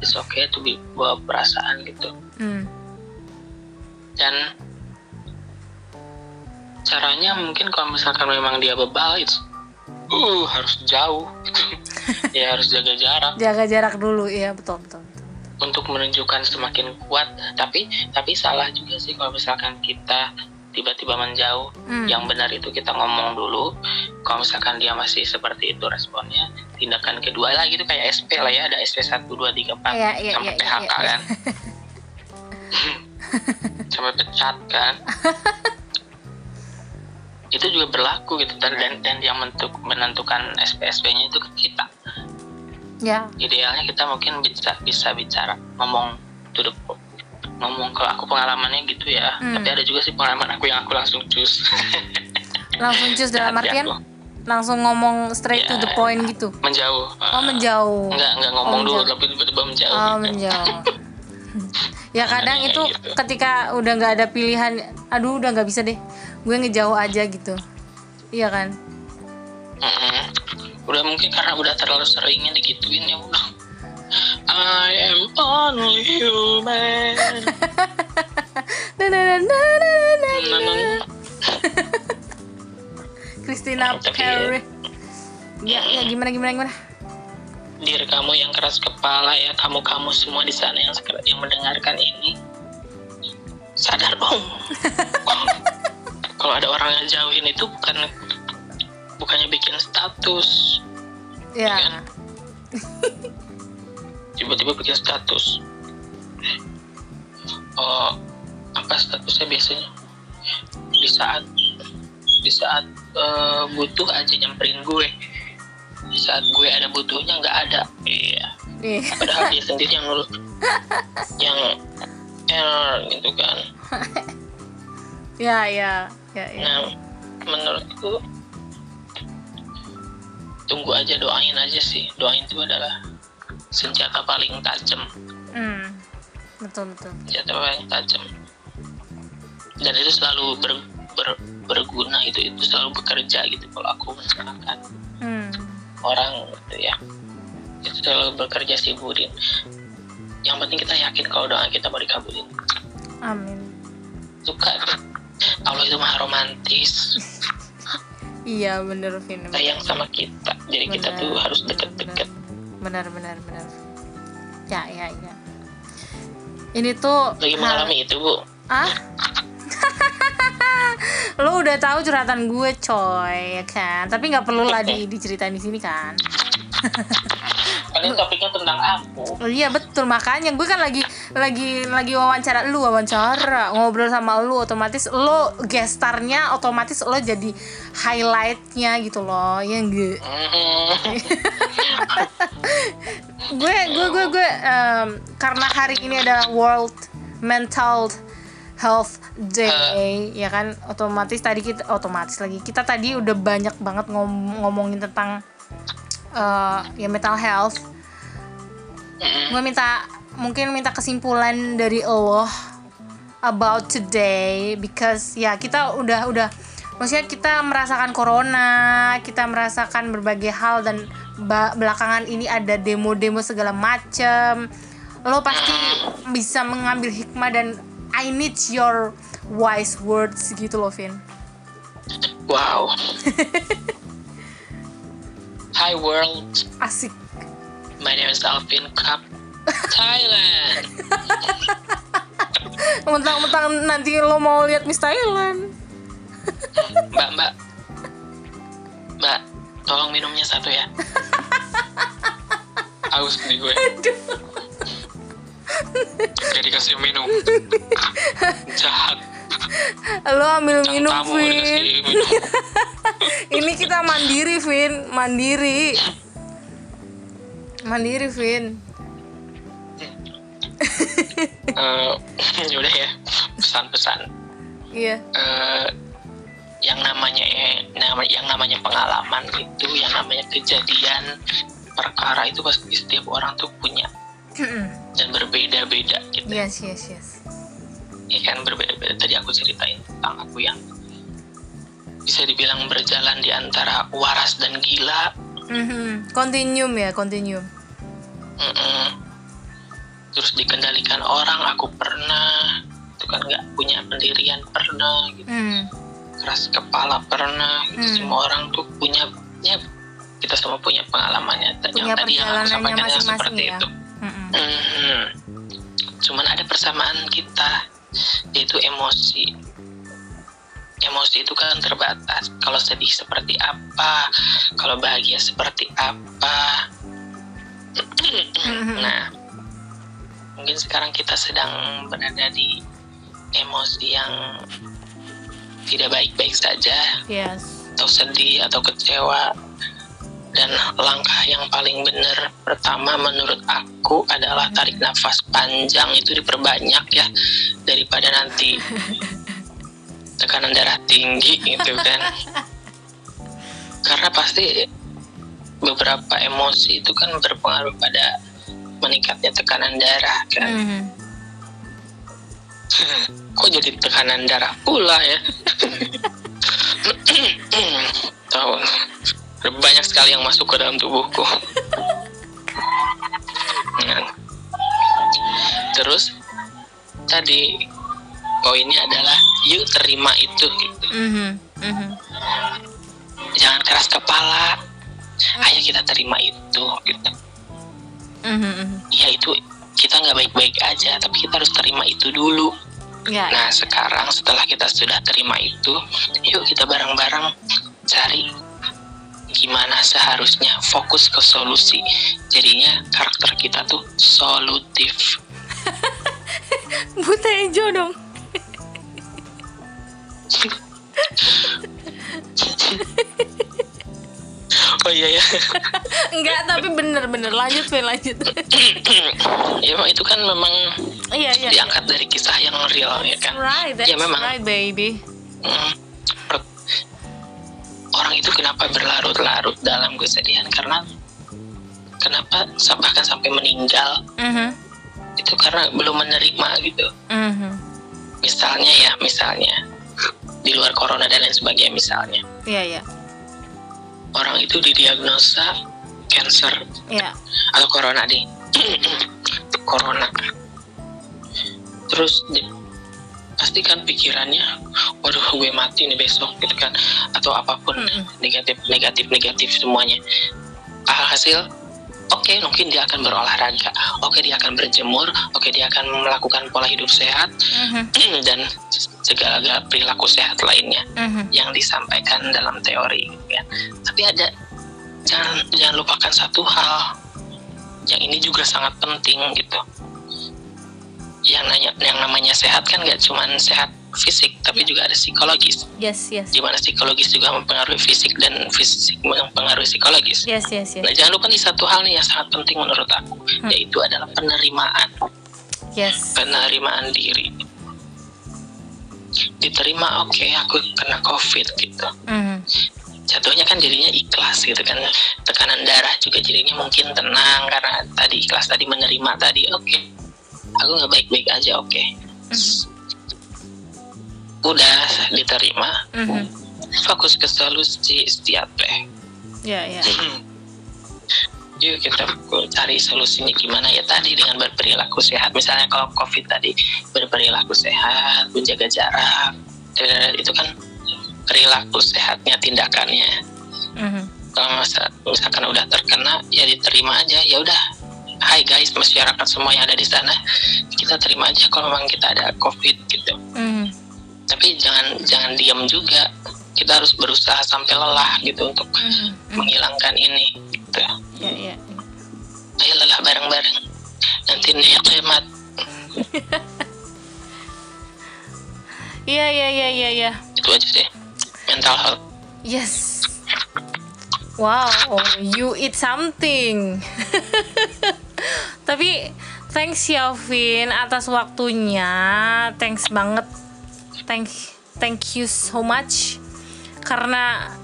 It's okay to be bawa perasaan gitu. Hmm. Dan caranya mungkin kalau misalkan memang dia bebal itu uh harus jauh gitu. ya harus jaga jarak jaga jarak dulu iya betul betul, betul. Untuk menunjukkan semakin kuat tapi tapi salah juga sih kalau misalkan kita tiba-tiba menjauh. Hmm. yang benar itu kita ngomong dulu. Kalau misalkan dia masih seperti itu responnya tindakan kedua lagi itu kayak SP lah ya. Ada SP 1, 2, 3, 4 Iya, iya, sampai iya, PHK iya, iya. kan. Sampai pecat kan. Itu juga berlaku gitu. Dan dan, dan yang menentuk, menentukan SP-SP-nya itu kita ya idealnya kita mungkin bisa bisa bicara ngomong to the ngomong kalau aku pengalamannya gitu ya Hmm. tapi ada juga sih pengalaman aku yang aku langsung cus langsung cus dalam artian aku. langsung ngomong straight to Ya. the point gitu menjauh oh menjauh enggak enggak ngomong Oh, dulu tapi tiba-tiba menjauh oh gitu. menjauh ya kadang Makanya itu gitu. ketika udah nggak ada pilihan aduh udah nggak bisa deh gue ngejauh aja gitu iya kan Mm-mm. Udah mungkin karena udah terlalu seringnya digituin ya udah. I am only human. Na na na na na na na. Christina Tapi- Perry. Ya ya. gimana gimana gimana? Diri kamu yang keras kepala ya kamu kamu semua di sana yang yang mendengarkan ini. Sadar dong. Kalau ada orang yang jauhin itu bukan bukannya bikin status. Ya tiba-tiba bikin status. Oh apa statusnya biasanya? Di saat di saat eh, butuh aja nyamperin gue. Di saat gue ada butuhnya nggak ada. Iya. Nih padahal dia sendiri yang nurut. Yang error gitu kan. Ya ya ya ya nah menurutku tunggu aja doain aja sih. Doain itu adalah senjata paling tajam. Hmm. betul betul. Senjata paling tajam. Dan itu selalu ber, ber- berguna itu itu selalu bekerja gitu kalau aku mencerahkan hmm. orang gitu ya. Itu selalu bekerja sih Budin yang penting kita yakin kalau doa kita mau dikabulin. Amin. Suka. Allah itu maha romantis iya bener Vin. Sayang sama kita. Jadi kita Benar, tuh harus deket-deket. benar benar benar ya ya ya. Ini tuh lagi mengalami itu bu. Ah lo udah tahu curhatan gue coy ya kan? Tapi nggak perlu lah di diceritain di sini kan? Ini topiknya tentang aku. Oh, iya betul. Makanya gue kan lagi lagi lagi wawancara lu wawancara ngobrol sama lu. Otomatis lo gestarnya otomatis lo jadi highlightnya gitu loh ya enggak Hmm. gue gue gue gue em, karena hari ini adalah World Mental Health Day ya kan? Otomatis tadi kita otomatis lagi kita tadi udah banyak banget ngom- ngomongin tentang eh, ya mental health. Gue minta mungkin minta kesimpulan dari Allah about today because ya kita udah udah maksudnya kita merasakan corona kita merasakan berbagai hal dan belakangan ini ada demo-demo segala macem. Lo pasti bisa mengambil hikmah dan I need your wise words gitu loh Vin. Wow. Hi world, asik. My name is Alvin Cup, Thailand. mentang-mentang nanti lo mau lihat Miss Thailand Mbak, mbak, mbak, tolong minumnya satu ya. Haus nih gue. Gak dikasih minum. Jahat. lo ambil Tamu minum tamu Vin minum. ini kita mandiri Vin mandiri mandiri Vin Eh, yaudah ya, pesan-pesan. iya eh, yang namanya eh, yang namanya pengalaman itu yang namanya kejadian perkara itu pasti setiap orang tuh punya. Dan berbeda-beda gitu. Yes yes yes. Ya kan berbeda-beda. Tadi aku ceritain tentang aku yang bisa dibilang berjalan di antara waras dan gila. Mhm. continuum ya continuum. Mm-mm. terus dikendalikan orang aku pernah. Itu kan nggak punya pendirian pernah gitu. Hmm. Keras kepala pernah gitu. Hmm. semua orang tuh punya ya kita semua punya pengalamannya Punya yang tadi yang aku sampaikan yang seperti ya. itu Mm-mm. Hmm. cuman ada persamaan kita yaitu emosi emosi itu kan terbatas kalau sedih seperti apa kalau bahagia seperti apa nah mungkin sekarang kita sedang berada di emosi yang tidak baik-baik saja. Yes. Atau sedih atau kecewa. Dan langkah yang paling benar pertama menurut aku adalah tarik nafas panjang. Itu diperbanyak ya daripada nanti tekanan darah tinggi gitu kan. Karena pasti beberapa emosi itu kan berpengaruh pada meningkatnya tekanan darah kan. Mhm. Kok jadi tekanan darah pula ya tahu banyak sekali yang masuk ke dalam tubuhku Nah, terus tadi poinnya adalah yuk terima itu gitu Mhm. Mhm. jangan keras kepala ayo kita terima itu gitu Mhm. Mhm. ya itu kita nggak baik-baik aja tapi kita harus terima itu dulu ya Nah sekarang setelah kita sudah terima itu, yuk kita bareng-bareng cari gimana seharusnya fokus ke solusi. Jadinya karakter kita tuh solutif. buta hijau dong Oh iya ya, enggak tapi bener-bener. Lanjut Vin lanjut. Ya emang itu kan memang iya iya. diangkat dari kisah yang real ya That's kan. right that's Ya, memang. right baby. Hmm, per- orang itu kenapa berlarut-larut dalam kesedihan? Karena kenapa bahkan sampai meninggal? Mhm. itu karena belum menerima gitu. Mhm. misalnya ya misalnya. Di luar corona dan lain sebagainya misalnya. Iya iya orang itu didiagnosa cancer. Iya. Atau corona deh corona. Terus di, pasti kan pikirannya waduh gue mati nih besok gitu kan. Atau apa pun Mm-mm. negatif negatif negatif semuanya. Alhasil oke mungkin dia akan berolahraga oke dia akan berjemur oke dia akan melakukan pola hidup sehat Mhm. dan segala perilaku sehat lainnya Mhm. yang disampaikan dalam teori ya. Tapi ada jangan jangan lupakan satu hal yang ini juga sangat penting gitu yang nanya yang namanya sehat kan nggak cuma sehat fisik tapi juga ada psikologis. Yes yes. Di mana psikologis juga mempengaruhi fisik dan fisik mempengaruhi psikologis. Yes yes yes. Nah jangan lupa nih satu hal nih yang sangat penting menurut aku Hmm. yaitu adalah penerimaan. Yes. Penerimaan diri. Diterima oke aku kena covid gitu. Mhm. jatuhnya kan jadinya ikhlas gitu kan. Tekanan darah juga jadinya mungkin tenang karena tadi ikhlas tadi menerima tadi oke. Aku nggak baik-baik aja oke. Mhm. Udah diterima. Mhm. fokus ke solusi setiap deh ya ya. Yuk kita cari solusinya gimana. Ya tadi dengan berperilaku sehat. Misalnya kalau covid tadi berperilaku sehat menjaga jarak. Eh, itu kan perilaku sehatnya tindakannya. Mhm. kalau masa- misalkan udah terkena ya diterima aja. Ya udah. Hai guys masyarakat semua yang ada di sana. Kita terima aja kalau memang kita ada covid gitu. Mhm. Tapi jangan jangan diam juga kita harus berusaha sampai lelah gitu untuk Mhm. menghilangkan ini gitu ya ya ayo lelah bareng-bareng nanti nikmat iya iya iya iya iya itu aja sih mental health Yes. Wow, you eat something. Tapi thanks ya Vin atas waktunya. Thanks banget. Thank thank you so much. Karena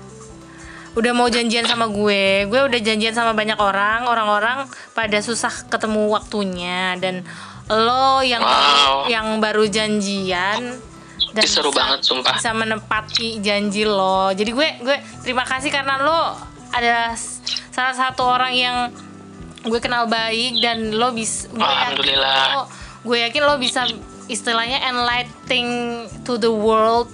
udah mau janjian sama gue. Gue udah janjian sama banyak orang, orang-orang pada susah ketemu waktunya dan lo yang Wow. yang baru janjian dan seru bisa- banget sumpah bisa menepati janji lo. Jadi gue gue terima kasih karena lo adalah s- salah satu orang yang gue kenal baik dan lo bisa gue yakin Alhamdulillah. lo, gue yakin lo bisa istilahnya enlightening to the world.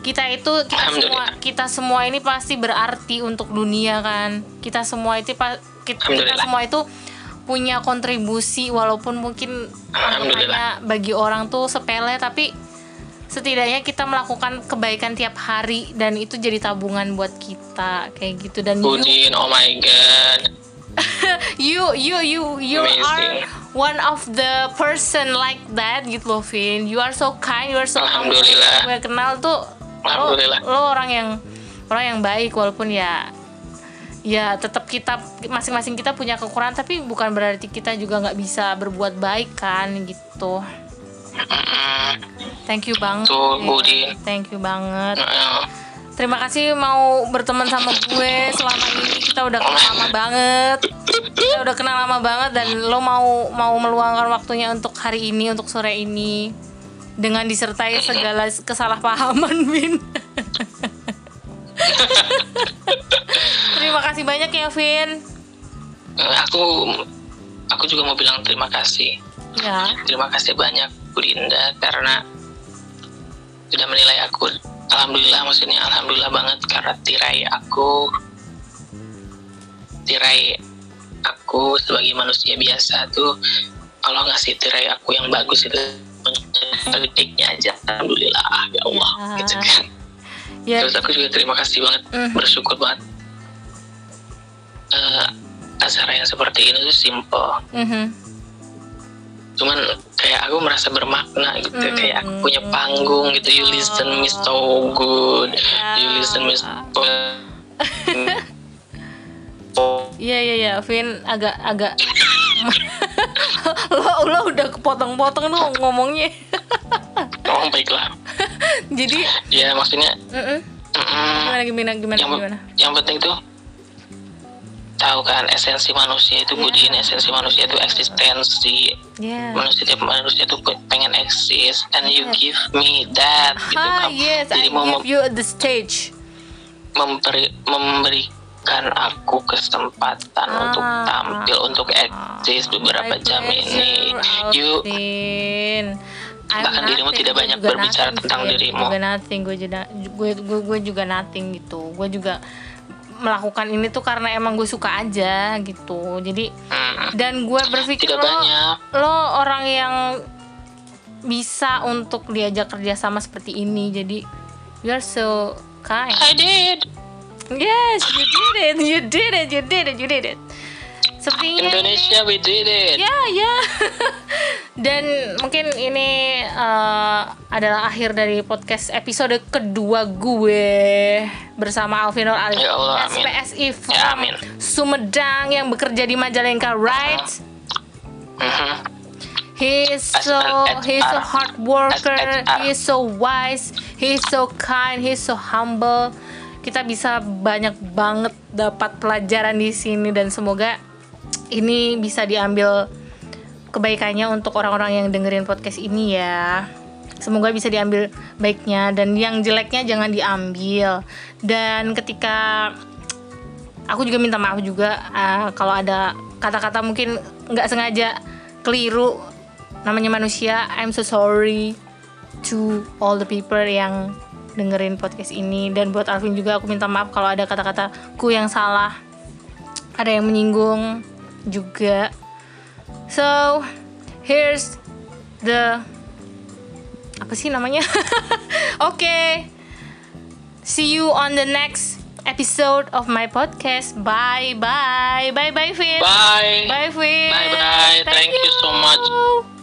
Kita itu kita semua kita semua ini pasti berarti untuk dunia kan. Kita semua itu kita, kita semua itu punya kontribusi walaupun mungkin anggapannya bagi orang tuh sepele tapi setidaknya kita melakukan kebaikan tiap hari dan itu jadi tabungan buat kita kayak gitu dan you Udin oh my god you you you you are Amazing. One of the person like that gitu loh Vin you are so kind you are so. Alhamdulillah. gue kenal tuh lo, Alhamdulillah. lo orang yang orang yang baik walaupun ya ya tetap kita masing-masing kita punya kekurangan tapi bukan berarti kita juga nggak bisa berbuat baik kan gitu thank you banget thank you banget. Terima kasih mau berteman sama gue selama ini kita udah kenal lama banget. Kita udah kenal lama banget dan lo mau mau meluangkan waktunya untuk hari ini untuk sore ini dengan disertai segala kesalahpahaman Vin. Terima kasih banyak ya Vin. Aku aku juga mau bilang terima kasih Ya. terima kasih banyak Bu Dinda karena sudah menilai aku alhamdulillah maksudnya alhamdulillah banget karena tirai aku tirai aku sebagai manusia biasa tuh Allah ngasih tirai aku yang bagus itu kritiknya aja alhamdulillah ya Allah Ya. gitu kan Ya. terus aku juga terima kasih banget Mhm. bersyukur banget Eh, acara yang seperti ini tuh simple Mhm. Cuman kayak aku merasa bermakna gitu Mm. kayak aku punya panggung gitu you listen me so good you listen me so Iya iya iya, Vin agak agak lo lo udah kepotong-potong tuh ngomongnya. oh baiklah Jadi, ya maksudnya mm-mm. mm, gimana gimana gimana yang, gimana? yang penting tuh tahu kan esensi manusia itu budin esensi manusia itu eksistensi Ya. manusia tiap manusia tuh pengen eksis and you give me that gitu Ah Kamu- yes, I jadi mau give you the stage. memberi memberikan aku kesempatan untuk Ah. tampil untuk eksis beberapa My jam ini you. I'm Bahkan dirimu tidak banyak berbicara nothing, tentang dirimu. Gue nothing, gue juga gue, gue gue juga nothing gitu. Gue juga melakukan ini tuh karena emang gue suka aja gitu. Jadi hmm, dan gue berpikir tidak lo banyak lo orang yang bisa untuk diajak kerjasama seperti ini. Jadi you are so kind. I did Yes, you did it, you did it, you did it, you did it. Sepertinya Indonesia we did it ya ya dan mungkin ini eh, adalah akhir dari podcast episode kedua gue bersama Alvinor alias Ya Allah, amin. SPSI from Ya, amin. Sumedang yang bekerja di Majalengka right Mhm. he is so SLHR. he is so hard worker SLHR. he is so wise he is so kind he is so humble kita bisa banyak banget dapat pelajaran di sini dan semoga ini bisa diambil kebaikannya untuk orang-orang yang dengerin podcast ini ya. Semoga bisa diambil baiknya dan yang jeleknya jangan diambil. Dan ketika aku juga minta maaf juga ah, kalau ada kata-kata mungkin nggak sengaja keliru. Namanya manusia I'm so sorry to all the people yang dengerin podcast ini. Dan buat Alvin juga aku minta maaf kalau ada kata-kataku yang salah. Ada yang menyinggung juga. So here's the apa sih namanya? Oke see you on the next episode of my podcast. Bye bye. Bye bye Vin bye. Bye Vin Bye, bye. Thank you so much.